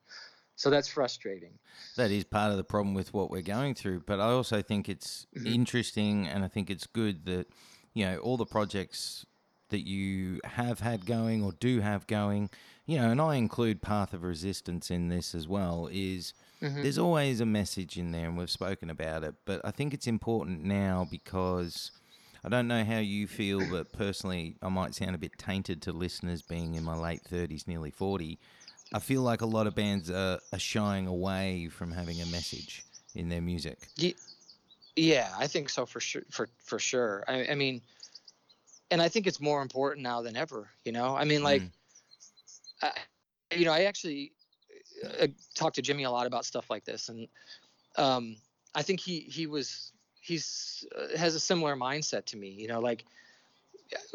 [SPEAKER 2] So that's frustrating.
[SPEAKER 1] That is part of the problem with what we're going through. But I also think it's mm-hmm. interesting and I think it's good that, you know, all the projects that you have had going or do have going, you know, and I include Path of Resistance in this as well, is mm-hmm. there's always a message in there, and we've spoken about it. But I think it's important now because I don't know how you feel, but personally, I might sound a bit tainted to listeners being in my late 30s, nearly 40. I feel like a lot of bands are, are shying away from having a message in their music.
[SPEAKER 2] Yeah, I think so for sure. For for sure. I, I mean, and I think it's more important now than ever. You know, I mean, like, mm. I, you know, I actually uh, talked to Jimmy a lot about stuff like this, and um, I think he he was he's uh, has a similar mindset to me. You know, like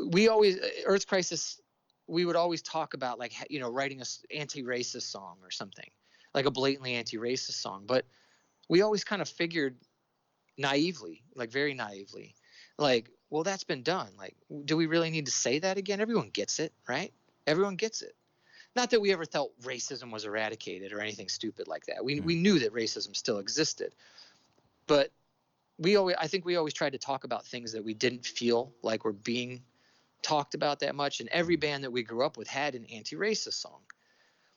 [SPEAKER 2] we always uh, Earth Crisis, we would always talk about like you know writing a anti-racist song or something, like a blatantly anti-racist song, but we always kind of figured naively, like very naively, like well, that's been done. Like, do we really need to say that again? Everyone gets it, right? Everyone gets it. Not that we ever felt racism was eradicated or anything stupid like that. We, mm. we knew that racism still existed. But we always, I think we always tried to talk about things that we didn't feel like were being talked about that much. And every band that we grew up with had an anti racist song.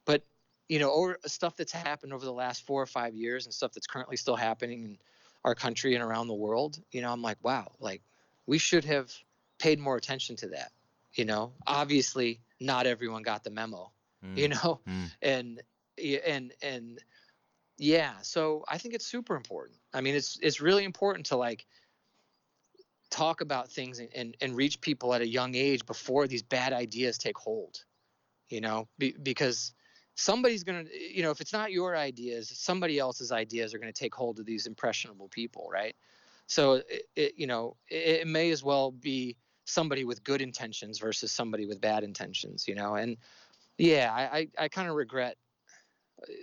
[SPEAKER 2] But, you know, or stuff that's happened over the last four or five years and stuff that's currently still happening in our country and around the world, you know, I'm like, wow, like we should have paid more attention to that. You know, obviously not everyone got the memo. Mm. You know, mm. and and and yeah. So I think it's super important. I mean, it's it's really important to like talk about things and, and, and reach people at a young age before these bad ideas take hold. You know, be, because somebody's going to you know if it's not your ideas somebody else's ideas are going to take hold of these impressionable people right? So it, it you know it, it, may as well be somebody with good intentions versus somebody with bad intentions you know? And yeah i i, I kind of regret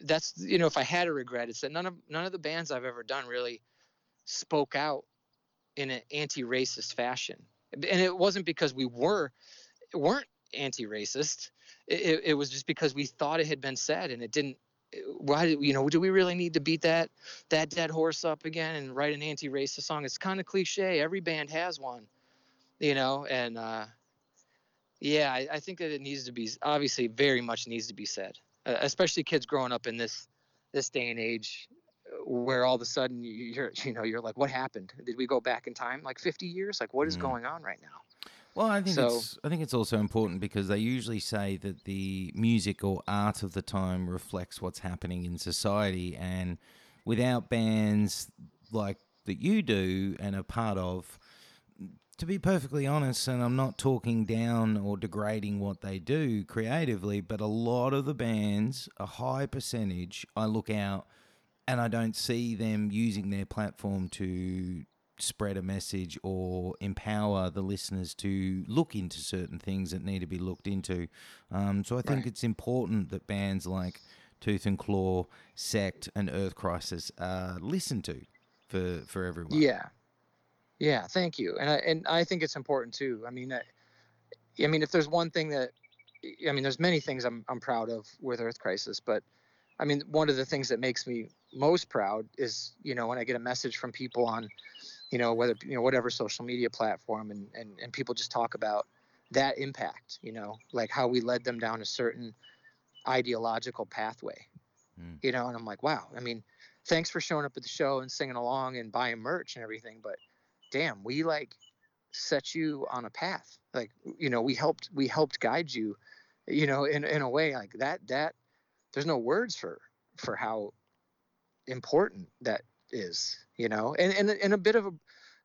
[SPEAKER 2] that's you know if i had a regret it's that none of none of the bands i've ever done really spoke out in an anti-racist fashion. And it wasn't because we were weren't anti-racist. It, it was just because we thought it had been said and it didn't why do you know do we really need to beat that that dead horse up again and write an anti-racist song? It's kind of cliche. Every band has one you know and uh, yeah I, I, think that it needs to be obviously very much needs to be said uh, especially kids growing up in this this day and age where all of a sudden you're you know you're like what happened? Did we go back in time like 50 years? Like what is mm. going on right now
[SPEAKER 1] well, I think so, it's I think it's also important because they usually say that the music or art of the time reflects what's happening in society, and without bands like that you do and are part of, to be perfectly honest, and I'm not talking down or degrading what they do creatively, but a lot of the bands, a high percentage, I look out and I don't see them using their platform to spread a message or empower the listeners to look into certain things that need to be looked into. Um, so I think right. it's important that bands like Tooth and Claw, Sect, and Earth Crisis are listened to for for everyone.
[SPEAKER 2] Yeah, yeah. Thank you, and I and I think it's important too. I mean, I, I mean, if there's one thing that, I mean, there's many things I'm I'm proud of with Earth Crisis, but I mean, one of the things that makes me most proud is you know when I get a message from people on you know whether you know whatever social media platform and and, and people just talk about that impact, you know, like how we led them down a certain ideological pathway,
[SPEAKER 1] Mm.
[SPEAKER 2] you know, and I'm like, wow, I mean, thanks for showing up at the show and singing along and buying merch and everything, but damn, we like set you on a path. Like, you know, we helped, we helped guide you, you know, in, in a way like that, that there's no words for, for how important that is, you know, and, and, and a bit of a,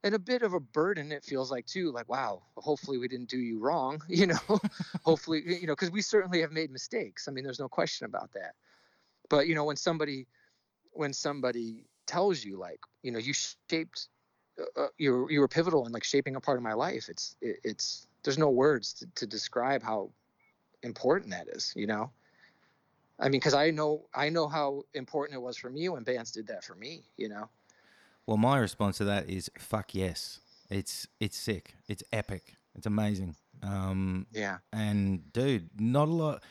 [SPEAKER 2] and a bit of a burden it feels like too like wow hopefully we didn't do you wrong you know? Hopefully you know because we certainly have made mistakes i mean there's no question about that. But you know when somebody when somebody tells you like you know you shaped uh, uh, you were, you were pivotal in like shaping a part of my life it's it, it's there's no words to, to describe how important that is you know i mean because i know i know how important it was for me when bands did that for me you know
[SPEAKER 1] Well, my response to that is fuck yes. It's it's sick. It's epic. It's amazing. Um,
[SPEAKER 2] yeah
[SPEAKER 1] and dude, not a lot,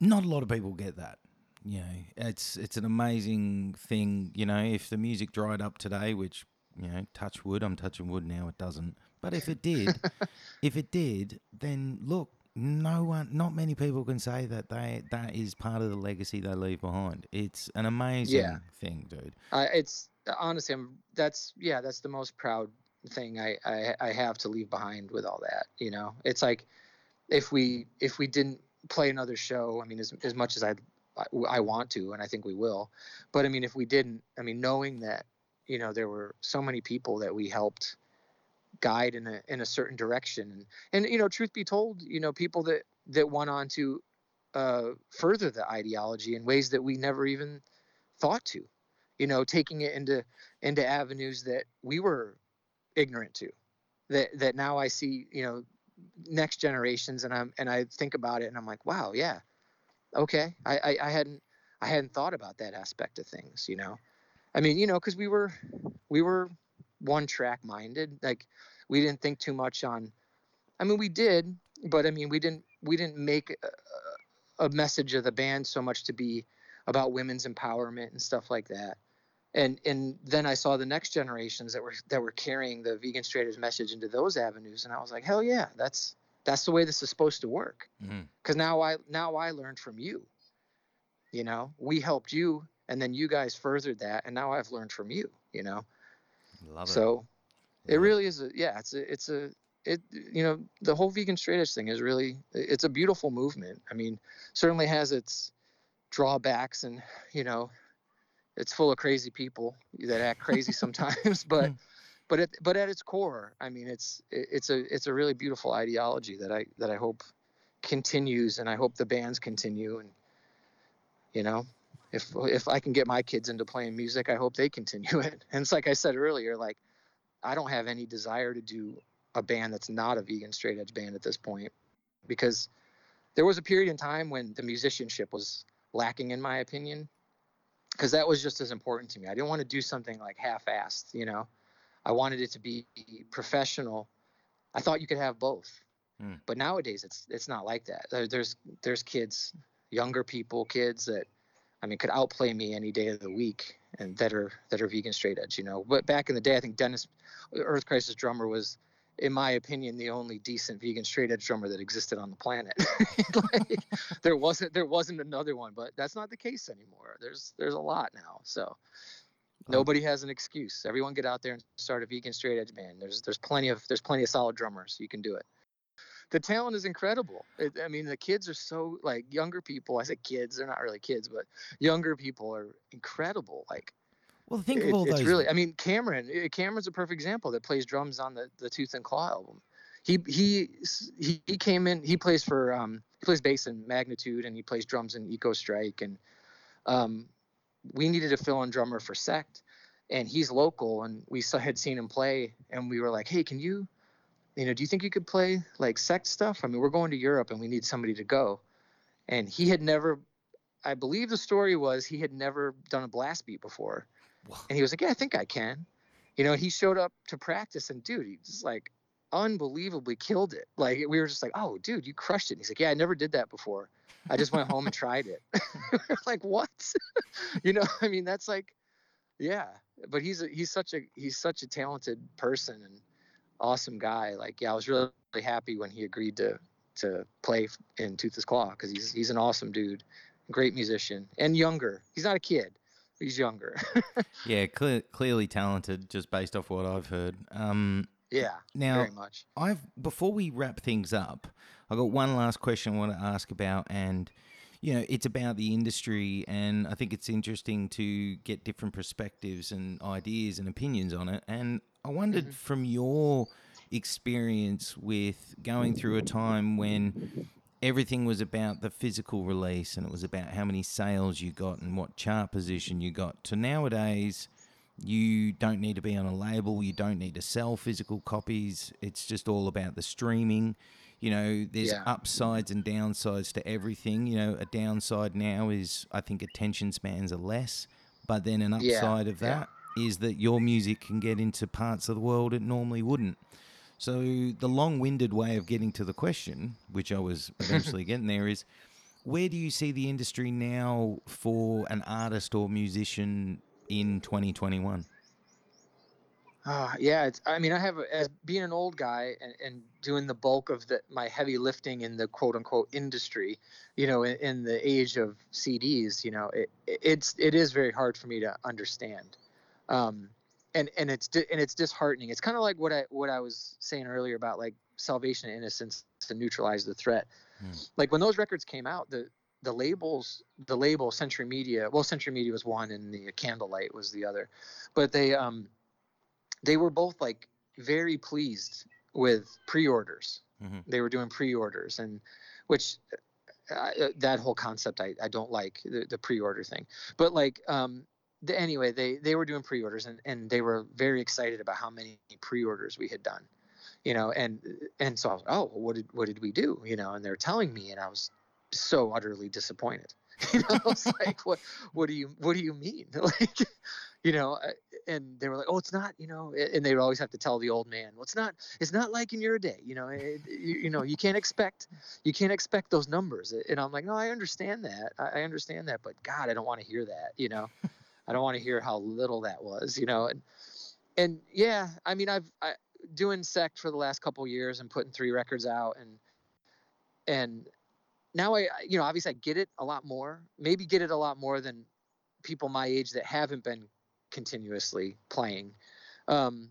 [SPEAKER 1] not a lot of people get that. You know, it's it's an amazing thing. You know, if the music dried up today, which you know, touch wood, I'm touching wood now. It doesn't. But if it did, if it did, then look, no one, not many people can say that they that is part of the legacy they leave behind. It's an amazing
[SPEAKER 2] Yeah.
[SPEAKER 1] thing, dude.
[SPEAKER 2] I it's honestly, I'm that's yeah, that's the most proud thing I, I I have to leave behind with all that. You know, it's like if we if we didn't play another show, I mean, as as much as I I want to, and I think we will, but I mean, if we didn't, I mean, knowing that you know there were so many people that we helped guide in a in a certain direction, and and you know, truth be told, you know, people that that went on to uh, further the ideology in ways that we never even thought to you know taking it into into avenues that we were ignorant to that that now i see you know next generations and i'm and i think about it and i'm like wow yeah okay i i, I hadn't i hadn't thought about that aspect of things you know? I mean you know because we were we were one track minded like we didn't think too much on i mean we did but i mean we didn't we didn't make a, a message of the band so much to be about women's empowerment and stuff like that and and then I saw the next generations that were that were carrying the vegan straight edge message into those avenues, and I was like, hell yeah, that's that's the way this is supposed to work.
[SPEAKER 1] Mm-hmm.
[SPEAKER 2] Because now I now I learned from you. You know, we helped you, and then you guys furthered that, and now I've learned from you. You know,
[SPEAKER 1] Love it.
[SPEAKER 2] so it
[SPEAKER 1] Love
[SPEAKER 2] really is a yeah, it's a it's a it you know the whole vegan straight edge thing is really it's a beautiful movement. I mean, certainly has its drawbacks, and you know it's full of crazy people that act crazy sometimes but hmm. but at, but at its core i mean it's it- it's a it's a really beautiful ideology that i that i hope continues and i hope the bands continue and you know if if i can get my kids into playing music i hope they continue it and it's like i said earlier like i don't have any desire to do a band that's not a vegan straight edge band at this point because there was a period in time when the musicianship was lacking in my opinion because that was just as important to me. I didn't want to do something like half-assed, you know. I wanted it to be professional. I thought you could have both,
[SPEAKER 1] Hmm.
[SPEAKER 2] but nowadays it's it's not like that. There's there's kids, younger people, kids that, I mean, could outplay me any day of the week, and that are that are vegan straight edge, you know. But back in the day, I think Dennis, Earth Crisis drummer, was, in my opinion, the only decent vegan straight edge drummer that existed on the planet. like, there wasn't there wasn't another one, but that's not the case anymore. There's there's a lot now. So nobody has an excuse. Everyone get out there and start a vegan straight edge band. There's there's plenty of there's plenty of solid drummers. You can do it. The talent is incredible. It, I mean, the kids are so like younger people. I say kids, they're not really kids, but younger people are incredible. Like
[SPEAKER 1] well, think
[SPEAKER 2] it-
[SPEAKER 1] of all
[SPEAKER 2] it's
[SPEAKER 1] those.
[SPEAKER 2] really. I mean, Cameron. eh, Cameron's a perfect example that plays drums on the the Tooth and Claw album. He he he, he came in. He plays for um he plays bass in Magnitude and he plays drums in Ecostrike and um we needed a fill-in drummer for Sect and he's local and we had seen him play and we were like, hey, can you you know do you think you could play like Sect stuff? I mean, we're going to Europe and we need somebody to go. And he had never. I believe the story was he had never done a blast beat before. And he was like, Yeah, I think I can. You know, he showed up to practice and dude, he just like unbelievably killed it. Like we were just like, Oh, dude, you crushed it. And he's like, Yeah, I never did that before. I just went home and tried it. Like, what? you know, I mean, that's like, yeah. But he's a, he's such a he's such a talented person and awesome guy. Like, yeah, I was really, really happy when he agreed to to play in Tooth and Claw because he's he's an awesome dude, great musician, and younger. He's not a kid. He's younger.
[SPEAKER 1] yeah, clear, clearly talented, just based off what I've heard. Um,
[SPEAKER 2] yeah,
[SPEAKER 1] now,
[SPEAKER 2] very much.
[SPEAKER 1] I've before we wrap things up, I got one last question I want to ask about, and you know, it's about the industry, and I think it's interesting to get different perspectives and ideas and opinions on it. And I wondered mm-hmm. from your experience with going through a time when everything was about the physical release and it was about how many sales you got and what chart position you got to nowadays you don't need to be on a label you don't need to sell physical copies it's just all about the streaming you know there's yeah. upsides and downsides to everything you know a downside now is i think attention spans are less but then an upside yeah. of that. Is that your music can get into parts of the world it normally wouldn't so the long-winded way of getting to the question which i was eventually getting there is where do you see the industry now for an artist or musician in 2021
[SPEAKER 2] uh, yeah, it's. I mean, I have as being an old guy and, and doing the bulk of the, my heavy lifting in the quote unquote industry. You know, in, in the age of CDs, you know, it, it's it is very hard for me to understand, um, and and it's and it's disheartening. It's kind of like what I what I was saying earlier about like Salvation of Innocents to neutralize the threat. Hmm. Like when those records came out, the the labels the label Century Media, well, Century Media was one, and the Candlelight was the other, but they um they were both like very pleased with pre-orders. Mm-hmm. They were doing pre-orders, and which uh, uh, that whole concept I, I don't like the, the pre-order thing. But like um, the, anyway, they they were doing pre-orders, and and they were very excited about how many pre-orders we had done. You know, and and so I was oh, what did what did we do? You know, and they're telling me, and I was so utterly disappointed. you know, I was like, what what do you what do you mean? like, you know, and they were like, "Oh, it's not," you know, and they would always have to tell the old man, "Well, it's not, it's not like in your day, you know, it, you, you, know, you can't expect, you can't expect those numbers." And I'm like, "No, I understand that, I, I understand that, but God, I don't want to hear that, you know, I don't want to hear how little that was, you know." And and yeah, I mean, I've I, doing sect for the last couple years and putting three records out, and and now I, you know, obviously I get it a lot more, maybe get it a lot more than people my age that haven't been continuously playing um,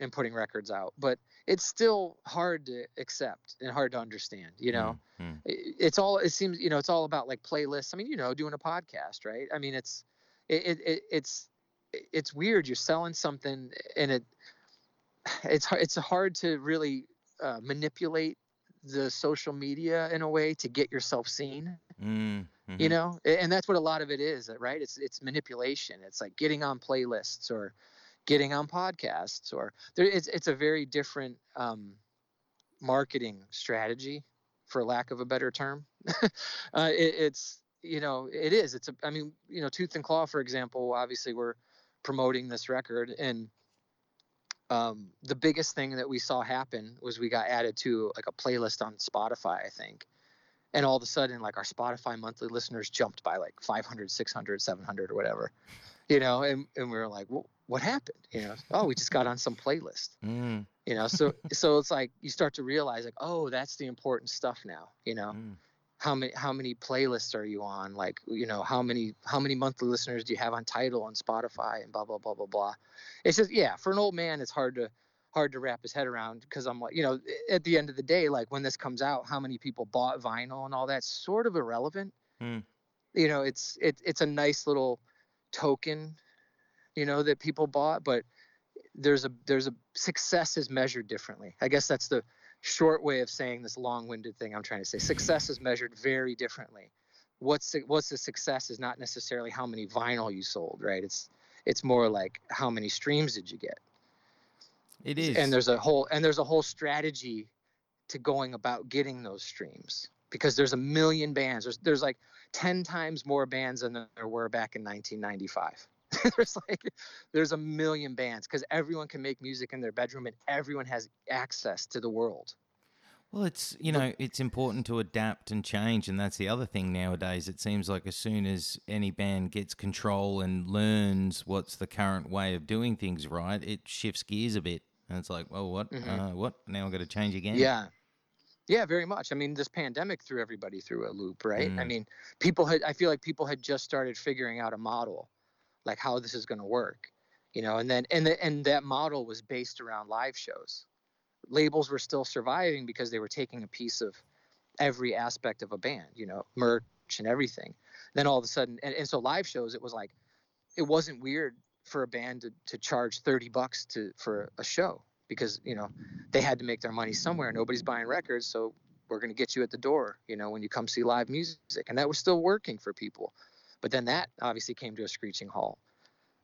[SPEAKER 2] and putting records out but it's still hard to accept and hard to understand you know mm-hmm. it's all it seems you know it's all about like playlists i mean you know doing a podcast right i mean it's it, it it's it's weird you're selling something and it it's it's hard to really uh, manipulate the social media in a way to get yourself seen mm. Mm-hmm. You know, and that's what a lot of it is, right? It's it's manipulation. It's like getting on playlists or getting on podcasts, or there. It's it's a very different um, marketing strategy, for lack of a better term. uh, it, it's you know it is. It's a. I mean, you know, Tooth and Claw, for example. Obviously, we're promoting this record and um, the biggest thing that we saw happen was we got added to like a playlist on Spotify, I think and all of a sudden like our spotify monthly listeners jumped by like 500 600 700 or whatever you know and, and we were like well, what happened you know oh we just got on some playlist mm. you know so so it's like you start to realize like oh that's the important stuff now you know mm. How many how many playlists are you on like you know how many how many monthly listeners do you have on title on spotify and blah blah blah blah blah it's just yeah for an old man it's hard to hard to wrap his head around because I'm like, you know, at the end of the day, like when this comes out, how many people bought vinyl and all that's sort of irrelevant. Mm. You know, it's it, it's a nice little token, you know, that people bought, but there's a there's a success is measured differently. I guess that's the short way of saying this long-winded thing I'm trying to say. Success is measured very differently. What's the, what's the success is not necessarily how many vinyl you sold, right? It's it's more like how many streams did you get
[SPEAKER 1] it is.
[SPEAKER 2] And there's a whole and there's a whole strategy to going about getting those streams because there's a million bands. There's there's like 10 times more bands than there were back in 1995. there's like there's a million bands because everyone can make music in their bedroom and everyone has access to the world.
[SPEAKER 1] Well, it's you know it's important to adapt and change, and that's the other thing nowadays. It seems like as soon as any band gets control and learns what's the current way of doing things right, it shifts gears a bit and it's like, well, what,
[SPEAKER 2] Mhm.
[SPEAKER 1] uh, what? Now I've got to change again.
[SPEAKER 2] Yeah. Yeah, very much. I mean, this pandemic threw everybody through a loop, right? I
[SPEAKER 1] Mm.
[SPEAKER 2] mean, people had, I feel like people had just started figuring out a model, like how this is going to work, you know, and then, and, the, and that model was based around live shows. Labels were still surviving because they were taking a piece of every aspect of a band, you know, merch and everything. Then all of a sudden, and, and so live shows, it was like, it wasn't weird for a band to, to charge 30 bucks to, for a show because, you know, they had to make their money somewhere. Nobody's buying records, so we're going to get you at the door, you know, when you come see live music. And that was still working for people. But then that obviously came to a screeching halt.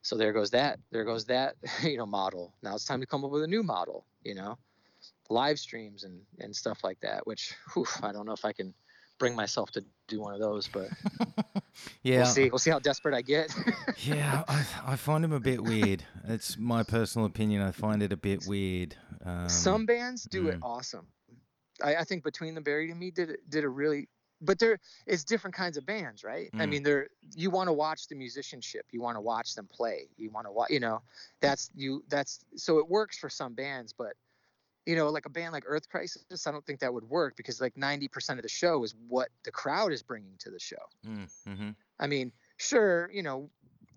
[SPEAKER 2] So there goes that. There goes that, you know, model. Now it's time to come up with a new model, you know, live streams and, and stuff like that, which whew, I don't know if I can bring myself to do one of those, but
[SPEAKER 1] yeah,
[SPEAKER 2] we'll see. We'll see how desperate I get.
[SPEAKER 1] yeah. I, I find him a bit weird. It's my personal opinion. I find it a bit weird. Um,
[SPEAKER 2] Some bands do it
[SPEAKER 1] mm.
[SPEAKER 2] awesome. I, I think Between the Buried and Me did it, did a really, but there it's different kinds of bands, right? I
[SPEAKER 1] Mm.
[SPEAKER 2] mean, they're you want to watch the musicianship, you want to watch them play, you want to watch, you know, that's you that's so it works for some bands, but you know, like a band like Earth Crisis, I don't think that would work because like ninety percent of the show is what the crowd is bringing to the show.
[SPEAKER 1] mm, mhm.
[SPEAKER 2] I mean, sure, you know,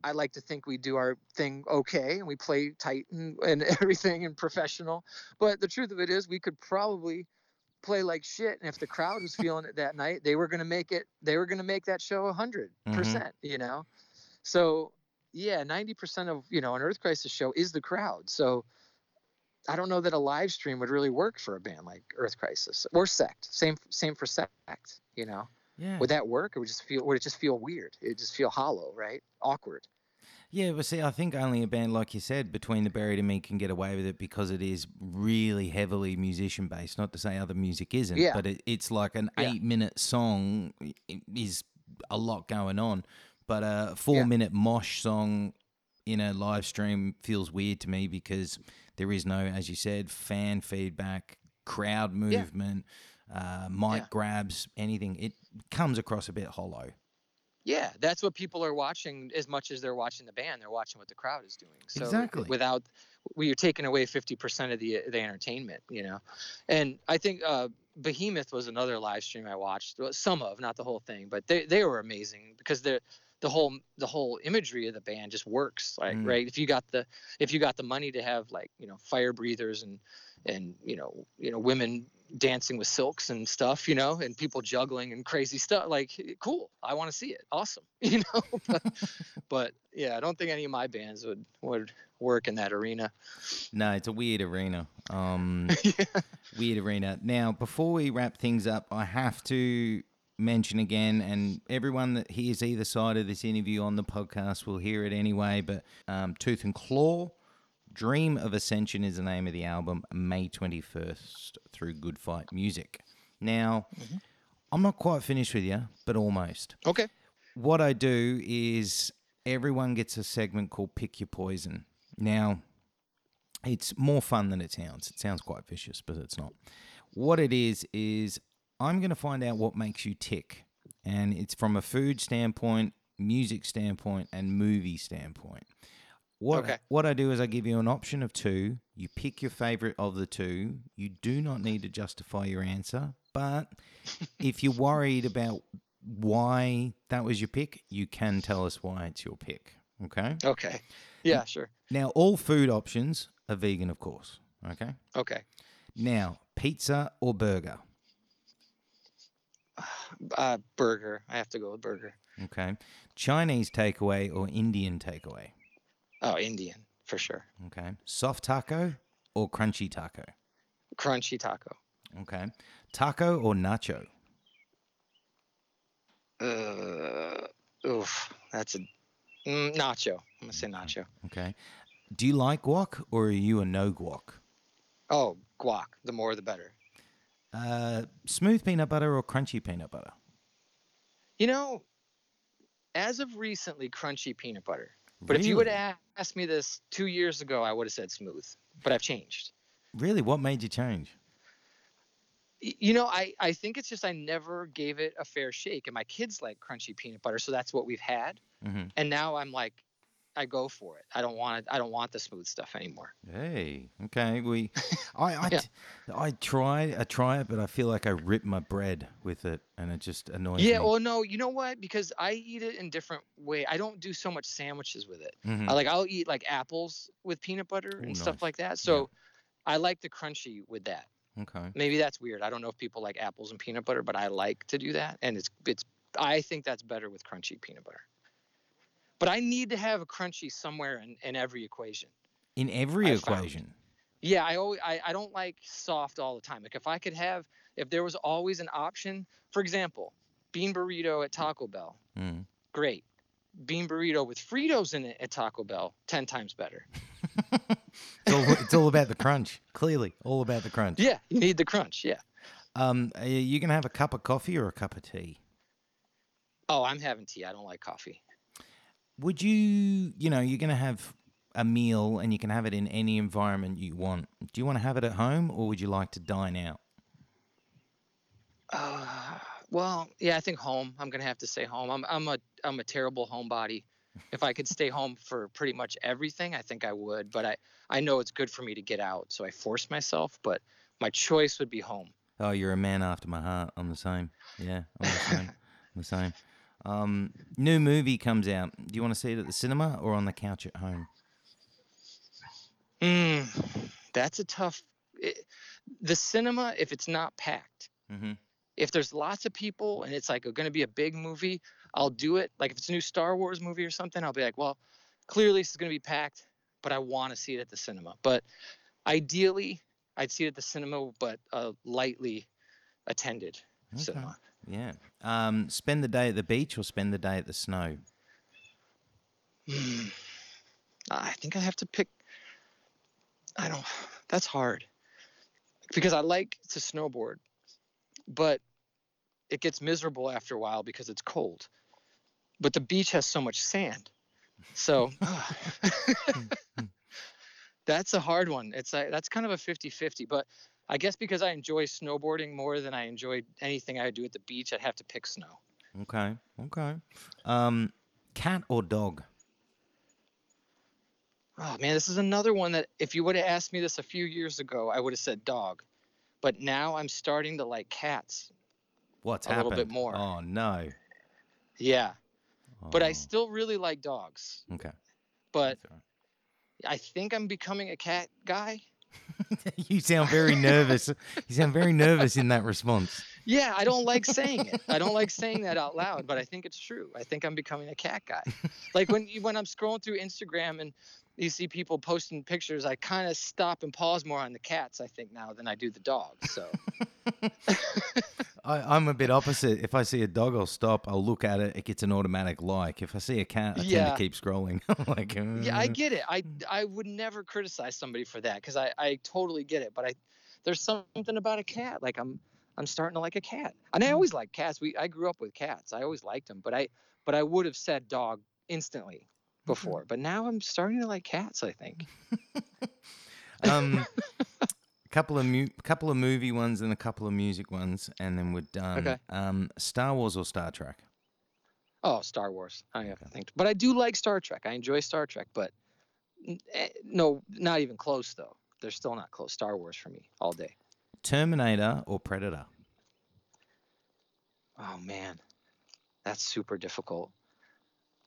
[SPEAKER 2] I like to think we do our thing okay and we play tight and, and everything and professional. But the truth of it is, we could probably play like shit. And if the crowd was feeling it that night, they were going to make it, they were going to make that show a 100%, mm-hmm. percent you know? So, yeah, 90% of, you know, an Earth Crisis show is the crowd. So, I don't know that a live stream would really work for a band like Earth Crisis or Sect. Same, same for Sect. You know,
[SPEAKER 1] Yeah.
[SPEAKER 2] would that work? Or would just feel? Would it just feel weird? It just feel hollow, right? Awkward.
[SPEAKER 1] Yeah, but see, I think only a band like you said, Between the Buried and Me, can get away with it because it is really heavily musician based. Not to say other music isn't,
[SPEAKER 2] Yeah.
[SPEAKER 1] but it, it's like an
[SPEAKER 2] Yeah.
[SPEAKER 1] eight minute song is a lot going on. But a four
[SPEAKER 2] Yeah.
[SPEAKER 1] minute mosh song in a live stream feels weird to me because there is no, as you said, fan feedback, crowd movement, uh, mic grabs, anything. It comes across a bit hollow.
[SPEAKER 2] Yeah, that's what people are watching as much as they're watching the band. They're watching what the crowd is doing. So
[SPEAKER 1] Exactly.
[SPEAKER 2] Without, we you're taking away fifty percent of the the entertainment, you know. And I think uh, Behemoth was another live stream I watched. Some of, not the whole thing, but they they were amazing because they're the whole the whole imagery of the band just works like
[SPEAKER 1] Mm.
[SPEAKER 2] right if you got the if you got the money to have like you know fire breathers and and you know you know women dancing with silks and stuff you know and people juggling and crazy stuff like cool i want to see it awesome you know but, but yeah i don't think any of my bands would would work in that arena
[SPEAKER 1] No, it's a weird arena. Um,
[SPEAKER 2] yeah.
[SPEAKER 1] weird arena. Now, before we wrap things up, I have to mention again, and everyone that hears either side of this interview on the podcast will hear it anyway. But um, Tooth and Claw, Dream of Ascension is the name of the album, May 21st through Good Fight Music. Now, mm-hmm. I'm not quite finished with you, but almost.
[SPEAKER 2] okay
[SPEAKER 1] What I do is everyone gets a segment called Pick Your Poison. Now, it's more fun than it sounds. It sounds quite vicious, but it's not. What it is, is I'm going to find out what makes you tick. And it's from a food standpoint, music standpoint, and movie standpoint. What,
[SPEAKER 2] Okay.
[SPEAKER 1] what I do is I give you an option of two. You pick your favorite of the two. You do not need to justify your answer. But if you're worried about why that was your pick, you can tell us why it's your pick. Okay.
[SPEAKER 2] okay yeah sure
[SPEAKER 1] Now, all food options are vegan, of course. Okay.
[SPEAKER 2] okay
[SPEAKER 1] Now, pizza or burger?
[SPEAKER 2] uh burger i have to go with burger
[SPEAKER 1] Okay. Chinese takeaway or Indian takeaway?
[SPEAKER 2] Oh indian for sure
[SPEAKER 1] Okay. Soft taco or crunchy taco?
[SPEAKER 2] crunchy taco
[SPEAKER 1] Okay. Taco or nacho?
[SPEAKER 2] Uh, oof, that's a mm, nacho. I'm gonna say nacho.
[SPEAKER 1] Okay. Do you like guac or are you a no guac?
[SPEAKER 2] Oh, guac. The more, the better.
[SPEAKER 1] Uh, smooth peanut butter or crunchy peanut butter?
[SPEAKER 2] You know, as of recently, crunchy peanut butter. But if you would have asked me this two years ago, I would have said smooth. But I've changed.
[SPEAKER 1] Really? What made you change?
[SPEAKER 2] You know, I, I think it's just I never gave it a fair shake. And my kids like crunchy peanut butter, so that's what we've had.
[SPEAKER 1] hmm
[SPEAKER 2] And now I'm like, I go for it. I don't want it. I don't want the smooth stuff anymore.
[SPEAKER 1] Hey, okay. We, I, I,
[SPEAKER 2] Yeah.
[SPEAKER 1] I try, I try it, but I feel like I rip my bread with it, and it just annoys
[SPEAKER 2] Yeah.
[SPEAKER 1] me.
[SPEAKER 2] Yeah, well, no, you know what? Because I eat it in different way. I don't do so much sandwiches with it.
[SPEAKER 1] Mhm.
[SPEAKER 2] I like I'll eat like apples with peanut butter
[SPEAKER 1] Ooh,
[SPEAKER 2] and
[SPEAKER 1] nice.
[SPEAKER 2] stuff like that. So I like the crunchy with that.
[SPEAKER 1] Okay.
[SPEAKER 2] Maybe that's weird. I don't know if people like apples and peanut butter, but I like to do that, and it's it's. I think that's better with crunchy peanut butter. But I need to have a crunchy somewhere in, in every equation.
[SPEAKER 1] In every
[SPEAKER 2] I found.
[SPEAKER 1] equation.
[SPEAKER 2] Yeah, I always I, I don't like soft all the time. Like if I could have if there was always an option, for example, bean burrito at Taco Bell,
[SPEAKER 1] Mm.
[SPEAKER 2] great. Bean burrito with Fritos in it at Taco Bell, ten times better.
[SPEAKER 1] It's all, it's all about the crunch. Clearly, all about the crunch.
[SPEAKER 2] Yeah, you need the crunch. Yeah.
[SPEAKER 1] Um, are you gonna have a cup of coffee or a cup of tea?
[SPEAKER 2] Oh, I'm having tea. I don't like coffee.
[SPEAKER 1] Would you, you know, you're gonna have a meal and you can have it in any environment you want. Do you want to have it at home or would you like to dine out?
[SPEAKER 2] Uh, well, yeah, I think home. I'm gonna have to say home. I'm I'm a I'm a terrible homebody. If I could stay home for pretty much everything, I think I would. But I I know it's good for me to get out, so I force myself. But my choice would be home.
[SPEAKER 1] Oh, you're a man after my heart. I'm the same. Yeah, I'm the same. I'm the same. Um, new movie comes out. Do you want to see it at the cinema or on the couch at home?
[SPEAKER 2] Mm, that's a tough. It, the cinema, if it's not packed,
[SPEAKER 1] Mm-hmm.
[SPEAKER 2] if there's lots of people and it's like going to be a big movie, I'll do it. Like if it's a new Star Wars movie or something, I'll be like, well, clearly this is going to be packed, but I want to see it at the cinema. But ideally, I'd see it at the cinema, but uh, lightly attended
[SPEAKER 1] Okay.
[SPEAKER 2] cinema.
[SPEAKER 1] Yeah. Um, spend the day at the beach or spend the day at the snow?
[SPEAKER 2] Hmm. I think I have to pick. I don't. That's hard because I like to snowboard, but it gets miserable after a while because it's cold. But the beach has so much sand, so that's a hard one. It's a, that's kind of a 50-50. But I guess because I enjoy snowboarding more than I enjoy anything I do at the beach, I'd have to pick snow.
[SPEAKER 1] Okay. Okay. Um, cat or dog?
[SPEAKER 2] Oh man, this is another one that if you would have asked me this a few years ago, I would have said dog. But now I'm starting to like cats.
[SPEAKER 1] What's
[SPEAKER 2] A little bit more.
[SPEAKER 1] Oh no.
[SPEAKER 2] Yeah. But I
[SPEAKER 1] Oh,
[SPEAKER 2] still really like dogs.
[SPEAKER 1] okay.
[SPEAKER 2] But I think I'm becoming a cat guy.
[SPEAKER 1] you sound very nervous. You sound very nervous in that response.
[SPEAKER 2] Yeah, I don't like saying it. I don't like saying that out loud, but I think it's true. I think I'm becoming a cat guy. Like when you, when I'm scrolling through Instagram and you see people posting pictures, I kind of stop and pause more on the cats, I think now than I do the dogs. So
[SPEAKER 1] I, I'm a bit opposite. If I see a dog, I'll stop. I'll look at it. It gets an automatic like. If I see a cat, I tend to keep scrolling. I'm like,
[SPEAKER 2] Yeah, I
[SPEAKER 1] "Uh."
[SPEAKER 2] get it. I I would never criticize somebody for that because I I totally get it. But I there's something about a cat. Like I'm I'm starting to like a cat, and I always liked cats. We I grew up with cats. I always liked them, but I but I would have said dog instantly before. But now I'm starting to like cats. I think.
[SPEAKER 1] um, couple of mu- couple of movie ones and a couple of music ones, and then we're done.
[SPEAKER 2] Okay.
[SPEAKER 1] Um, Star Wars or Star Trek?
[SPEAKER 2] Oh, Star Wars. I have to think, but I do like Star Trek. I enjoy Star Trek, but n- eh, no, not even close though. They're still not close. Star Wars for me all day.
[SPEAKER 1] Terminator or Predator?
[SPEAKER 2] Oh man, that's super difficult.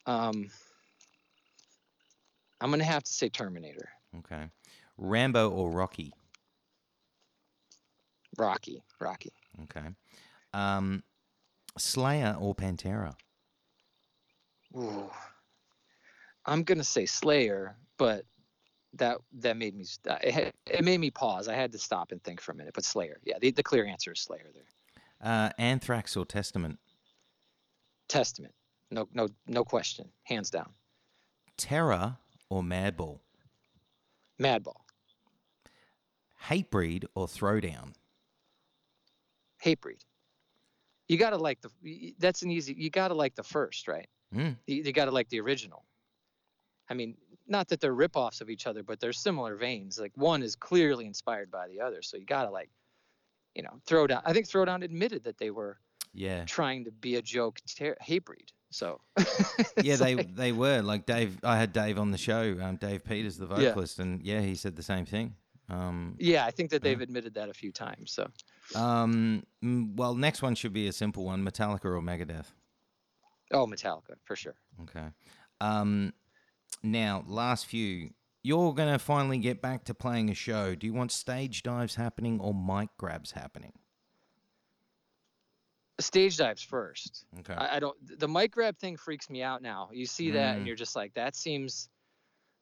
[SPEAKER 2] Um, I'm gonna have to say Terminator,
[SPEAKER 1] Okay. Rambo or Rocky?
[SPEAKER 2] Rocky, Rocky.
[SPEAKER 1] Okay. Um, Slayer or Pantera?
[SPEAKER 2] Ooh. I'm gonna say Slayer, but that that made me it, had- it made me pause. I had to stop and think for a minute. But Slayer, yeah, the, the clear answer is Slayer. There,
[SPEAKER 1] Uh, Anthrax or Testament?
[SPEAKER 2] Testament, no no no question, hands down.
[SPEAKER 1] Terror or Madball?
[SPEAKER 2] Madball,
[SPEAKER 1] Hatebreed or Throwdown?
[SPEAKER 2] Hatebreed. You gotta like the. That's an easy. You gotta like the first, right?
[SPEAKER 1] Mm.
[SPEAKER 2] you, you got to like the original. I mean, not that they're ripoffs of each other, but they're similar veins. Like one is clearly inspired by the other, so you got to like, you know, Throwdown. I think Throwdown admitted that they were
[SPEAKER 1] Yeah.
[SPEAKER 2] trying to be a joke ter- Hatebreed. So
[SPEAKER 1] yeah, they
[SPEAKER 2] like-
[SPEAKER 1] they were like Dave. I had Dave on the show, um, Dave Peters, the
[SPEAKER 2] Yeah.
[SPEAKER 1] vocalist, and yeah, he said the same thing. Um,
[SPEAKER 2] yeah, I think that they've admitted that a few times. So
[SPEAKER 1] um, mm, well, next one should be a simple one: Metallica or Megadeth.
[SPEAKER 2] oh, Metallica for sure.
[SPEAKER 1] Okay. Um, now, last few. You're gonna finally get back to playing a show. Do you want stage dives happening or mic grabs happening?
[SPEAKER 2] Stage dives first.
[SPEAKER 1] Okay.
[SPEAKER 2] I, I don't. The mic grab thing freaks me out now. You see that,
[SPEAKER 1] Mm.
[SPEAKER 2] and you're just like, that seems,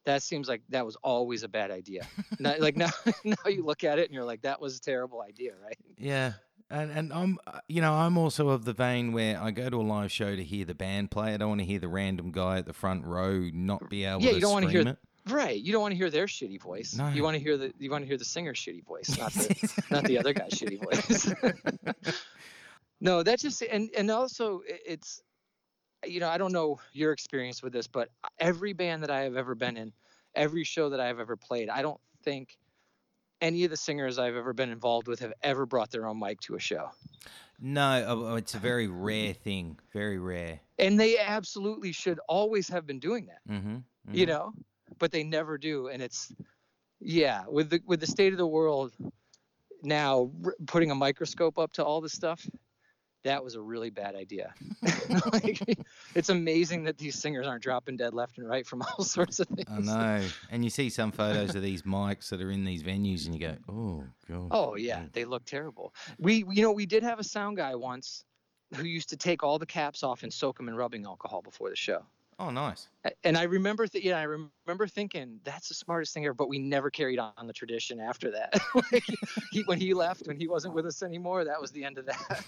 [SPEAKER 2] that seems like that was always a bad idea. now, like now, now you look at it and you're like, that was a terrible idea, right?
[SPEAKER 1] Yeah. And and I'm uh, you know I'm also of the vein where I go to a live show to hear the band play. I don't want to hear the random guy at the front row not be able
[SPEAKER 2] Yeah,
[SPEAKER 1] to
[SPEAKER 2] you don't wanna hear-
[SPEAKER 1] it.
[SPEAKER 2] Right. You don't want to hear their shitty voice.
[SPEAKER 1] No.
[SPEAKER 2] You want to hear the you want to hear the singer's shitty voice, not the not the other guy's shitty voice. no, that's just and and also it's you know I don't know your experience with this, but every band that I have ever been in, every show that I have ever played, I don't think any of the singers I've ever been involved with have ever brought their own mic to a show.
[SPEAKER 1] No, oh, it's a very rare thing. Very rare.
[SPEAKER 2] And they absolutely should always have been doing that.
[SPEAKER 1] Mm-hmm.
[SPEAKER 2] you know but they never do and it's yeah with the with the state of the world now r- putting a microscope up to all this stuff that was a really bad idea. Like, it's amazing that these singers aren't dropping dead left and right from all sorts of things.
[SPEAKER 1] I know. And you see some photos of these mics that are in these venues, and you go, "Oh god."
[SPEAKER 2] oh yeah they look terrible. We you know we did have a sound guy once who used to take all the caps off and soak them in rubbing alcohol before the show
[SPEAKER 1] Oh, nice.
[SPEAKER 2] And I remember, th- yeah, I remember thinking that's the smartest thing ever. But we never carried on the tradition after that. like he, when he left, when he wasn't with us anymore, that was the end of that.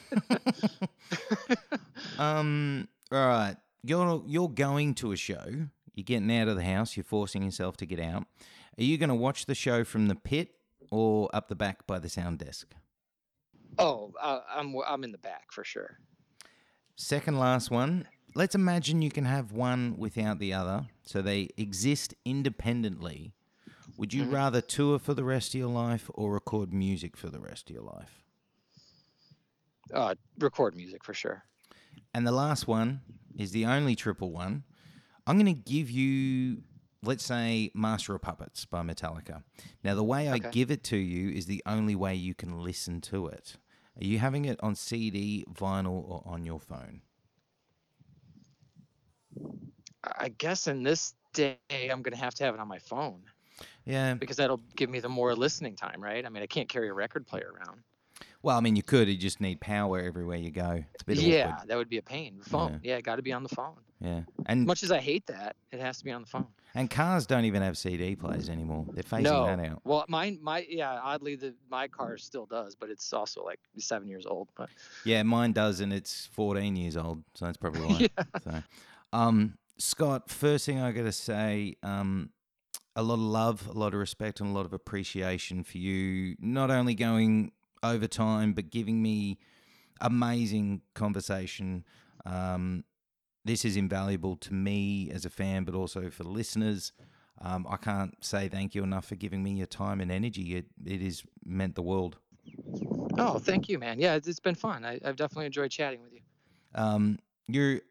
[SPEAKER 1] Um. All right. You're you're going to a show. You're getting out of the house. You're forcing yourself to get out. Are you going to watch the show from the pit or up the back by the sound desk?
[SPEAKER 2] oh, uh, I'm I'm in the back for sure.
[SPEAKER 1] Second last one. Let's imagine you can have one without the other, so they exist independently. Would you
[SPEAKER 2] Mhm.
[SPEAKER 1] rather tour for the rest of your life or record music for the rest of your life?
[SPEAKER 2] Uh, record music for sure.
[SPEAKER 1] And the last one is the only triple one. I'm going to give you, let's say, Master of Puppets by Metallica. Now, the way I give it to you is the only way you can listen to it. Are you having it on CD, vinyl, or on your phone?
[SPEAKER 2] I guess in this day, I'm gonna have to have it on my phone
[SPEAKER 1] Yeah.
[SPEAKER 2] because that'll give me the more listening time, right? I mean, I can't carry a record player around.
[SPEAKER 1] Well, I mean, you could. You just need power everywhere you go. It's a bit
[SPEAKER 2] yeah,
[SPEAKER 1] awkward.
[SPEAKER 2] that would be a pain. The phone, yeah, got to be on the phone.
[SPEAKER 1] Yeah. And
[SPEAKER 2] Much as I hate that, it has to be on the phone.
[SPEAKER 1] and cars don't even have CD players anymore. They're phasing
[SPEAKER 2] no.
[SPEAKER 1] that out.
[SPEAKER 2] Well, mine, my, yeah, oddly, the my car still does, but it's also like seven years old. But
[SPEAKER 1] Yeah, mine does, and it's 14 years old, so that's probably why.
[SPEAKER 2] yeah,
[SPEAKER 1] So, um, Scott, first thing I got to say, um, a lot of love, a lot of respect, and a lot of appreciation for you. Not only going over time, but giving me amazing conversation. Um, this is invaluable to me as a fan, but also for listeners. Um, I can't say thank you enough for giving me your time and energy. It it has meant the world.
[SPEAKER 2] oh, thank you, man. Yeah, it's, it's been fun. I, I've definitely enjoyed chatting with you.
[SPEAKER 1] Um, you're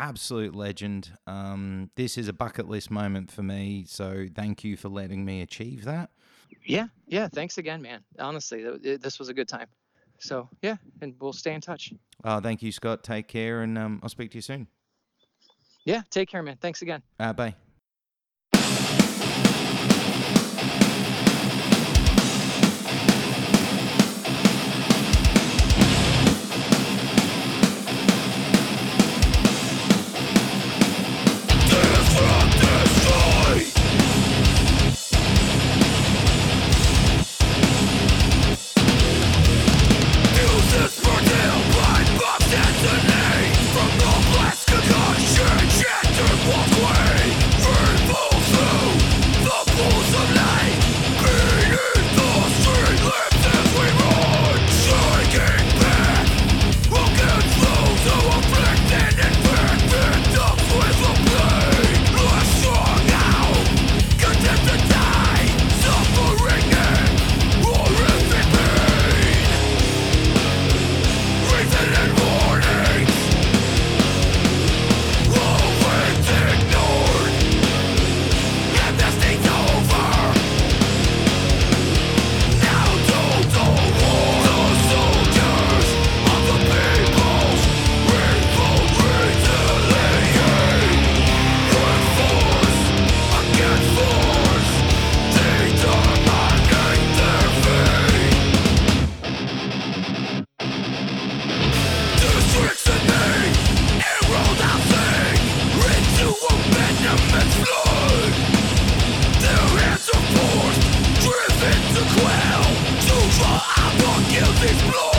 [SPEAKER 1] absolute legend. Um, this is a bucket list moment for me, so thank you for letting me achieve that.
[SPEAKER 2] Yeah, yeah. Thanks again, man. Honestly, th- this was a good time. So yeah, and we'll stay in touch.
[SPEAKER 1] Uh, thank you, Scott. Take care, and um, I'll speak to you soon.
[SPEAKER 2] Yeah, take care, man. Thanks again.
[SPEAKER 1] Uh, bye.
[SPEAKER 3] this blood.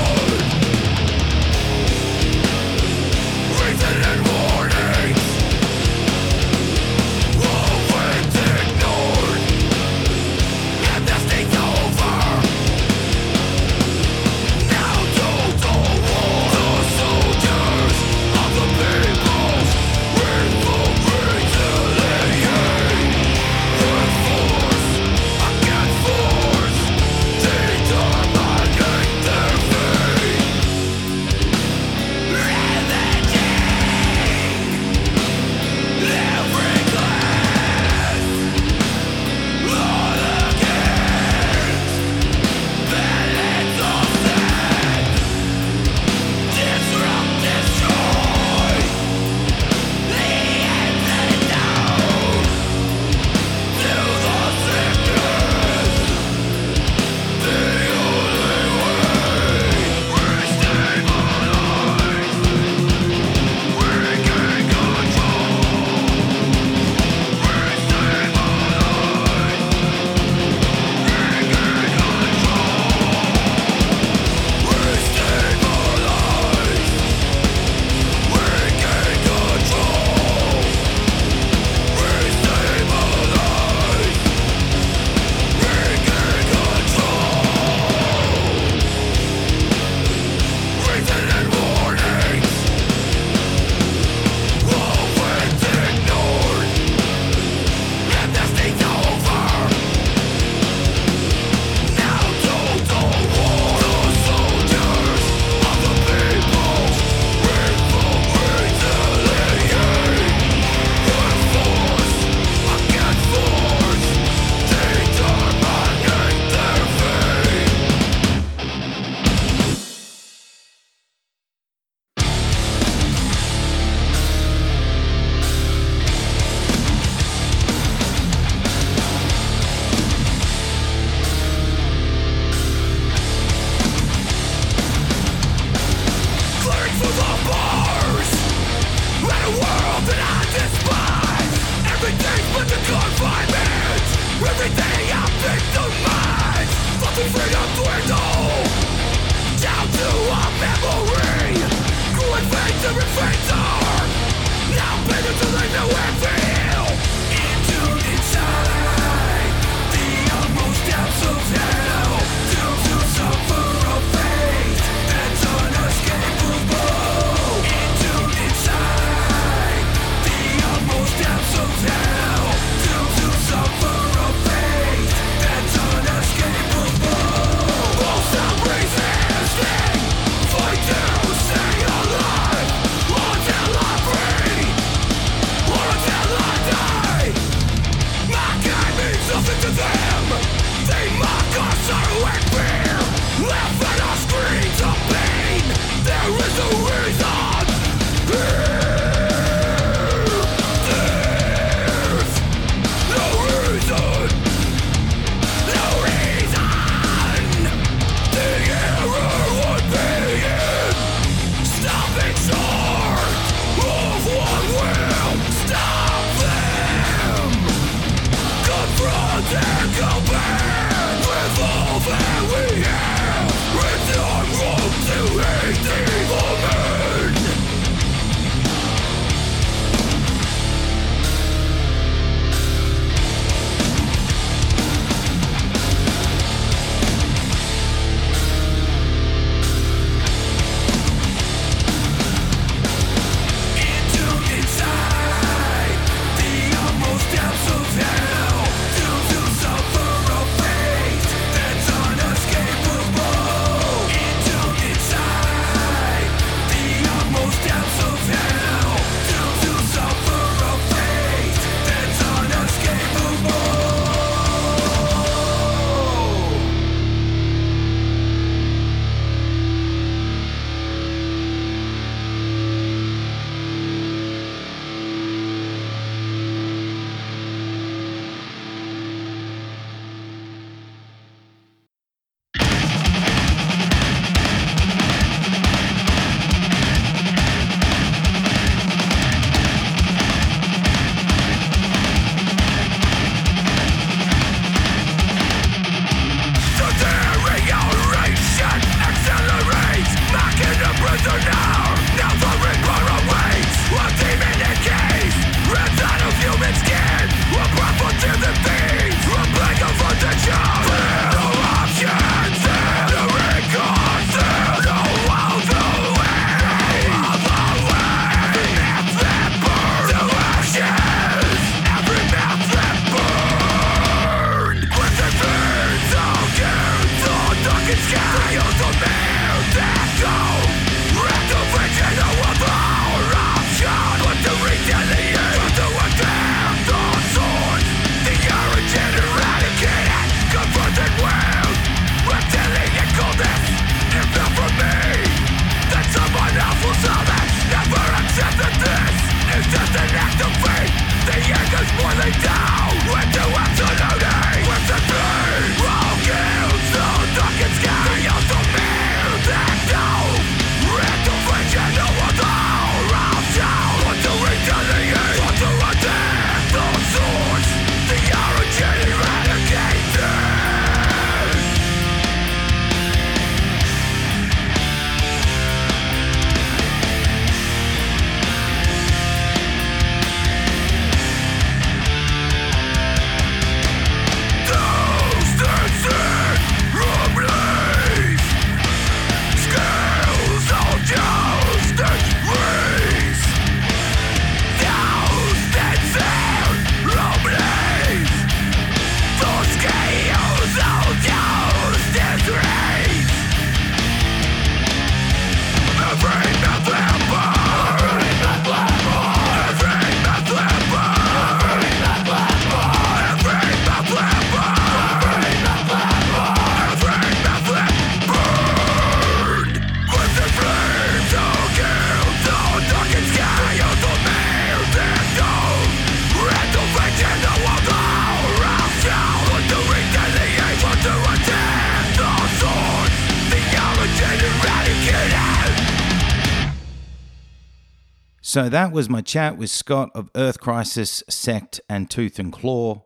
[SPEAKER 1] So that was my chat with Scott of Earth Crisis, Sect, and Tooth and Claw.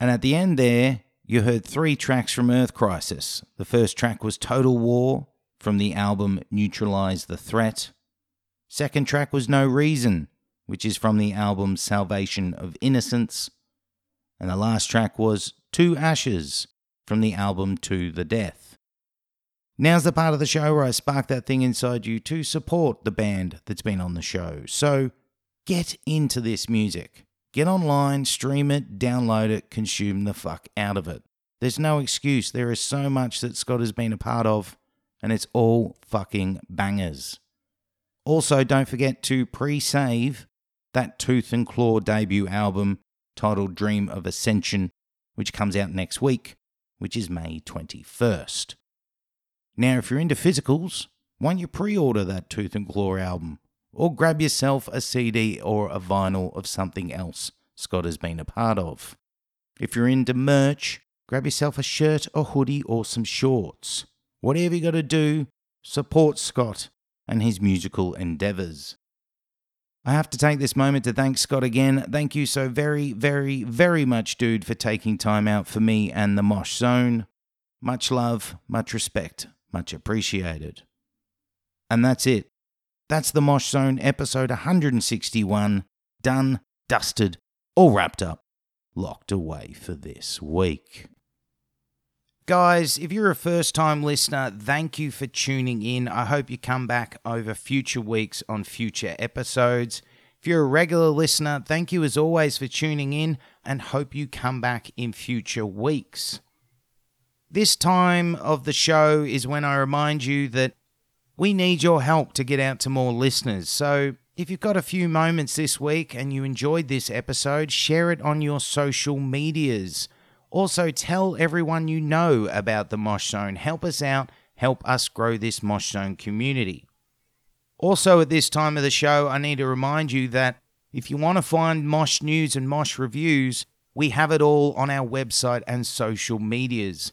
[SPEAKER 1] And at the end there, you heard three tracks from Earth Crisis. The first track was Total War from the album Neutralize the Threat. Second track was No Reason, which is from the album Salvation of Innocents. And the last track was To Ashes from the album To the Death. Now's the part of the show where I spark that thing inside you to support the band that's been on the show. So get into this music. Get online, stream it, download it, consume the fuck out of it. There's no excuse. There is so much that Scott has been a part of, and it's all fucking bangers. Also, don't forget to pre save that Tooth and Claw debut album titled Dream of Ascension, which comes out next week, which is May 21st. Now, if you're into physicals, why don't you pre order that Tooth and Claw album? Or grab yourself a CD or a vinyl of something else Scott has been a part of. If you're into merch, grab yourself a shirt, a hoodie, or some shorts. Whatever you got to do, support Scott and his musical endeavours. I have to take this moment to thank Scott again. Thank you so very, very, very much, dude, for taking time out for me and the Mosh Zone. Much love, much respect, much appreciated. And that's it. That's the Mosh Zone episode 161. Done, dusted, all wrapped up, locked away for this week. Guys, if you're a first time listener, thank you for tuning in. I hope you come back over future weeks on future episodes. If you're a regular listener, thank you as always for tuning in and hope you come back in future weeks. This time of the show is when I remind you that we need your help to get out to more listeners. So if you've got a few moments this week and you enjoyed this episode, share it on your social medias. Also, tell everyone you know about the Mosh Zone. Help us out, help us grow this Mosh Zone community. Also, at this time of the show, I need to remind you that if you want to find Mosh news and Mosh reviews, we have it all on our website and social medias.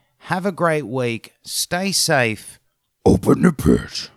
[SPEAKER 1] Have a great week. Stay safe.
[SPEAKER 3] Open the pit.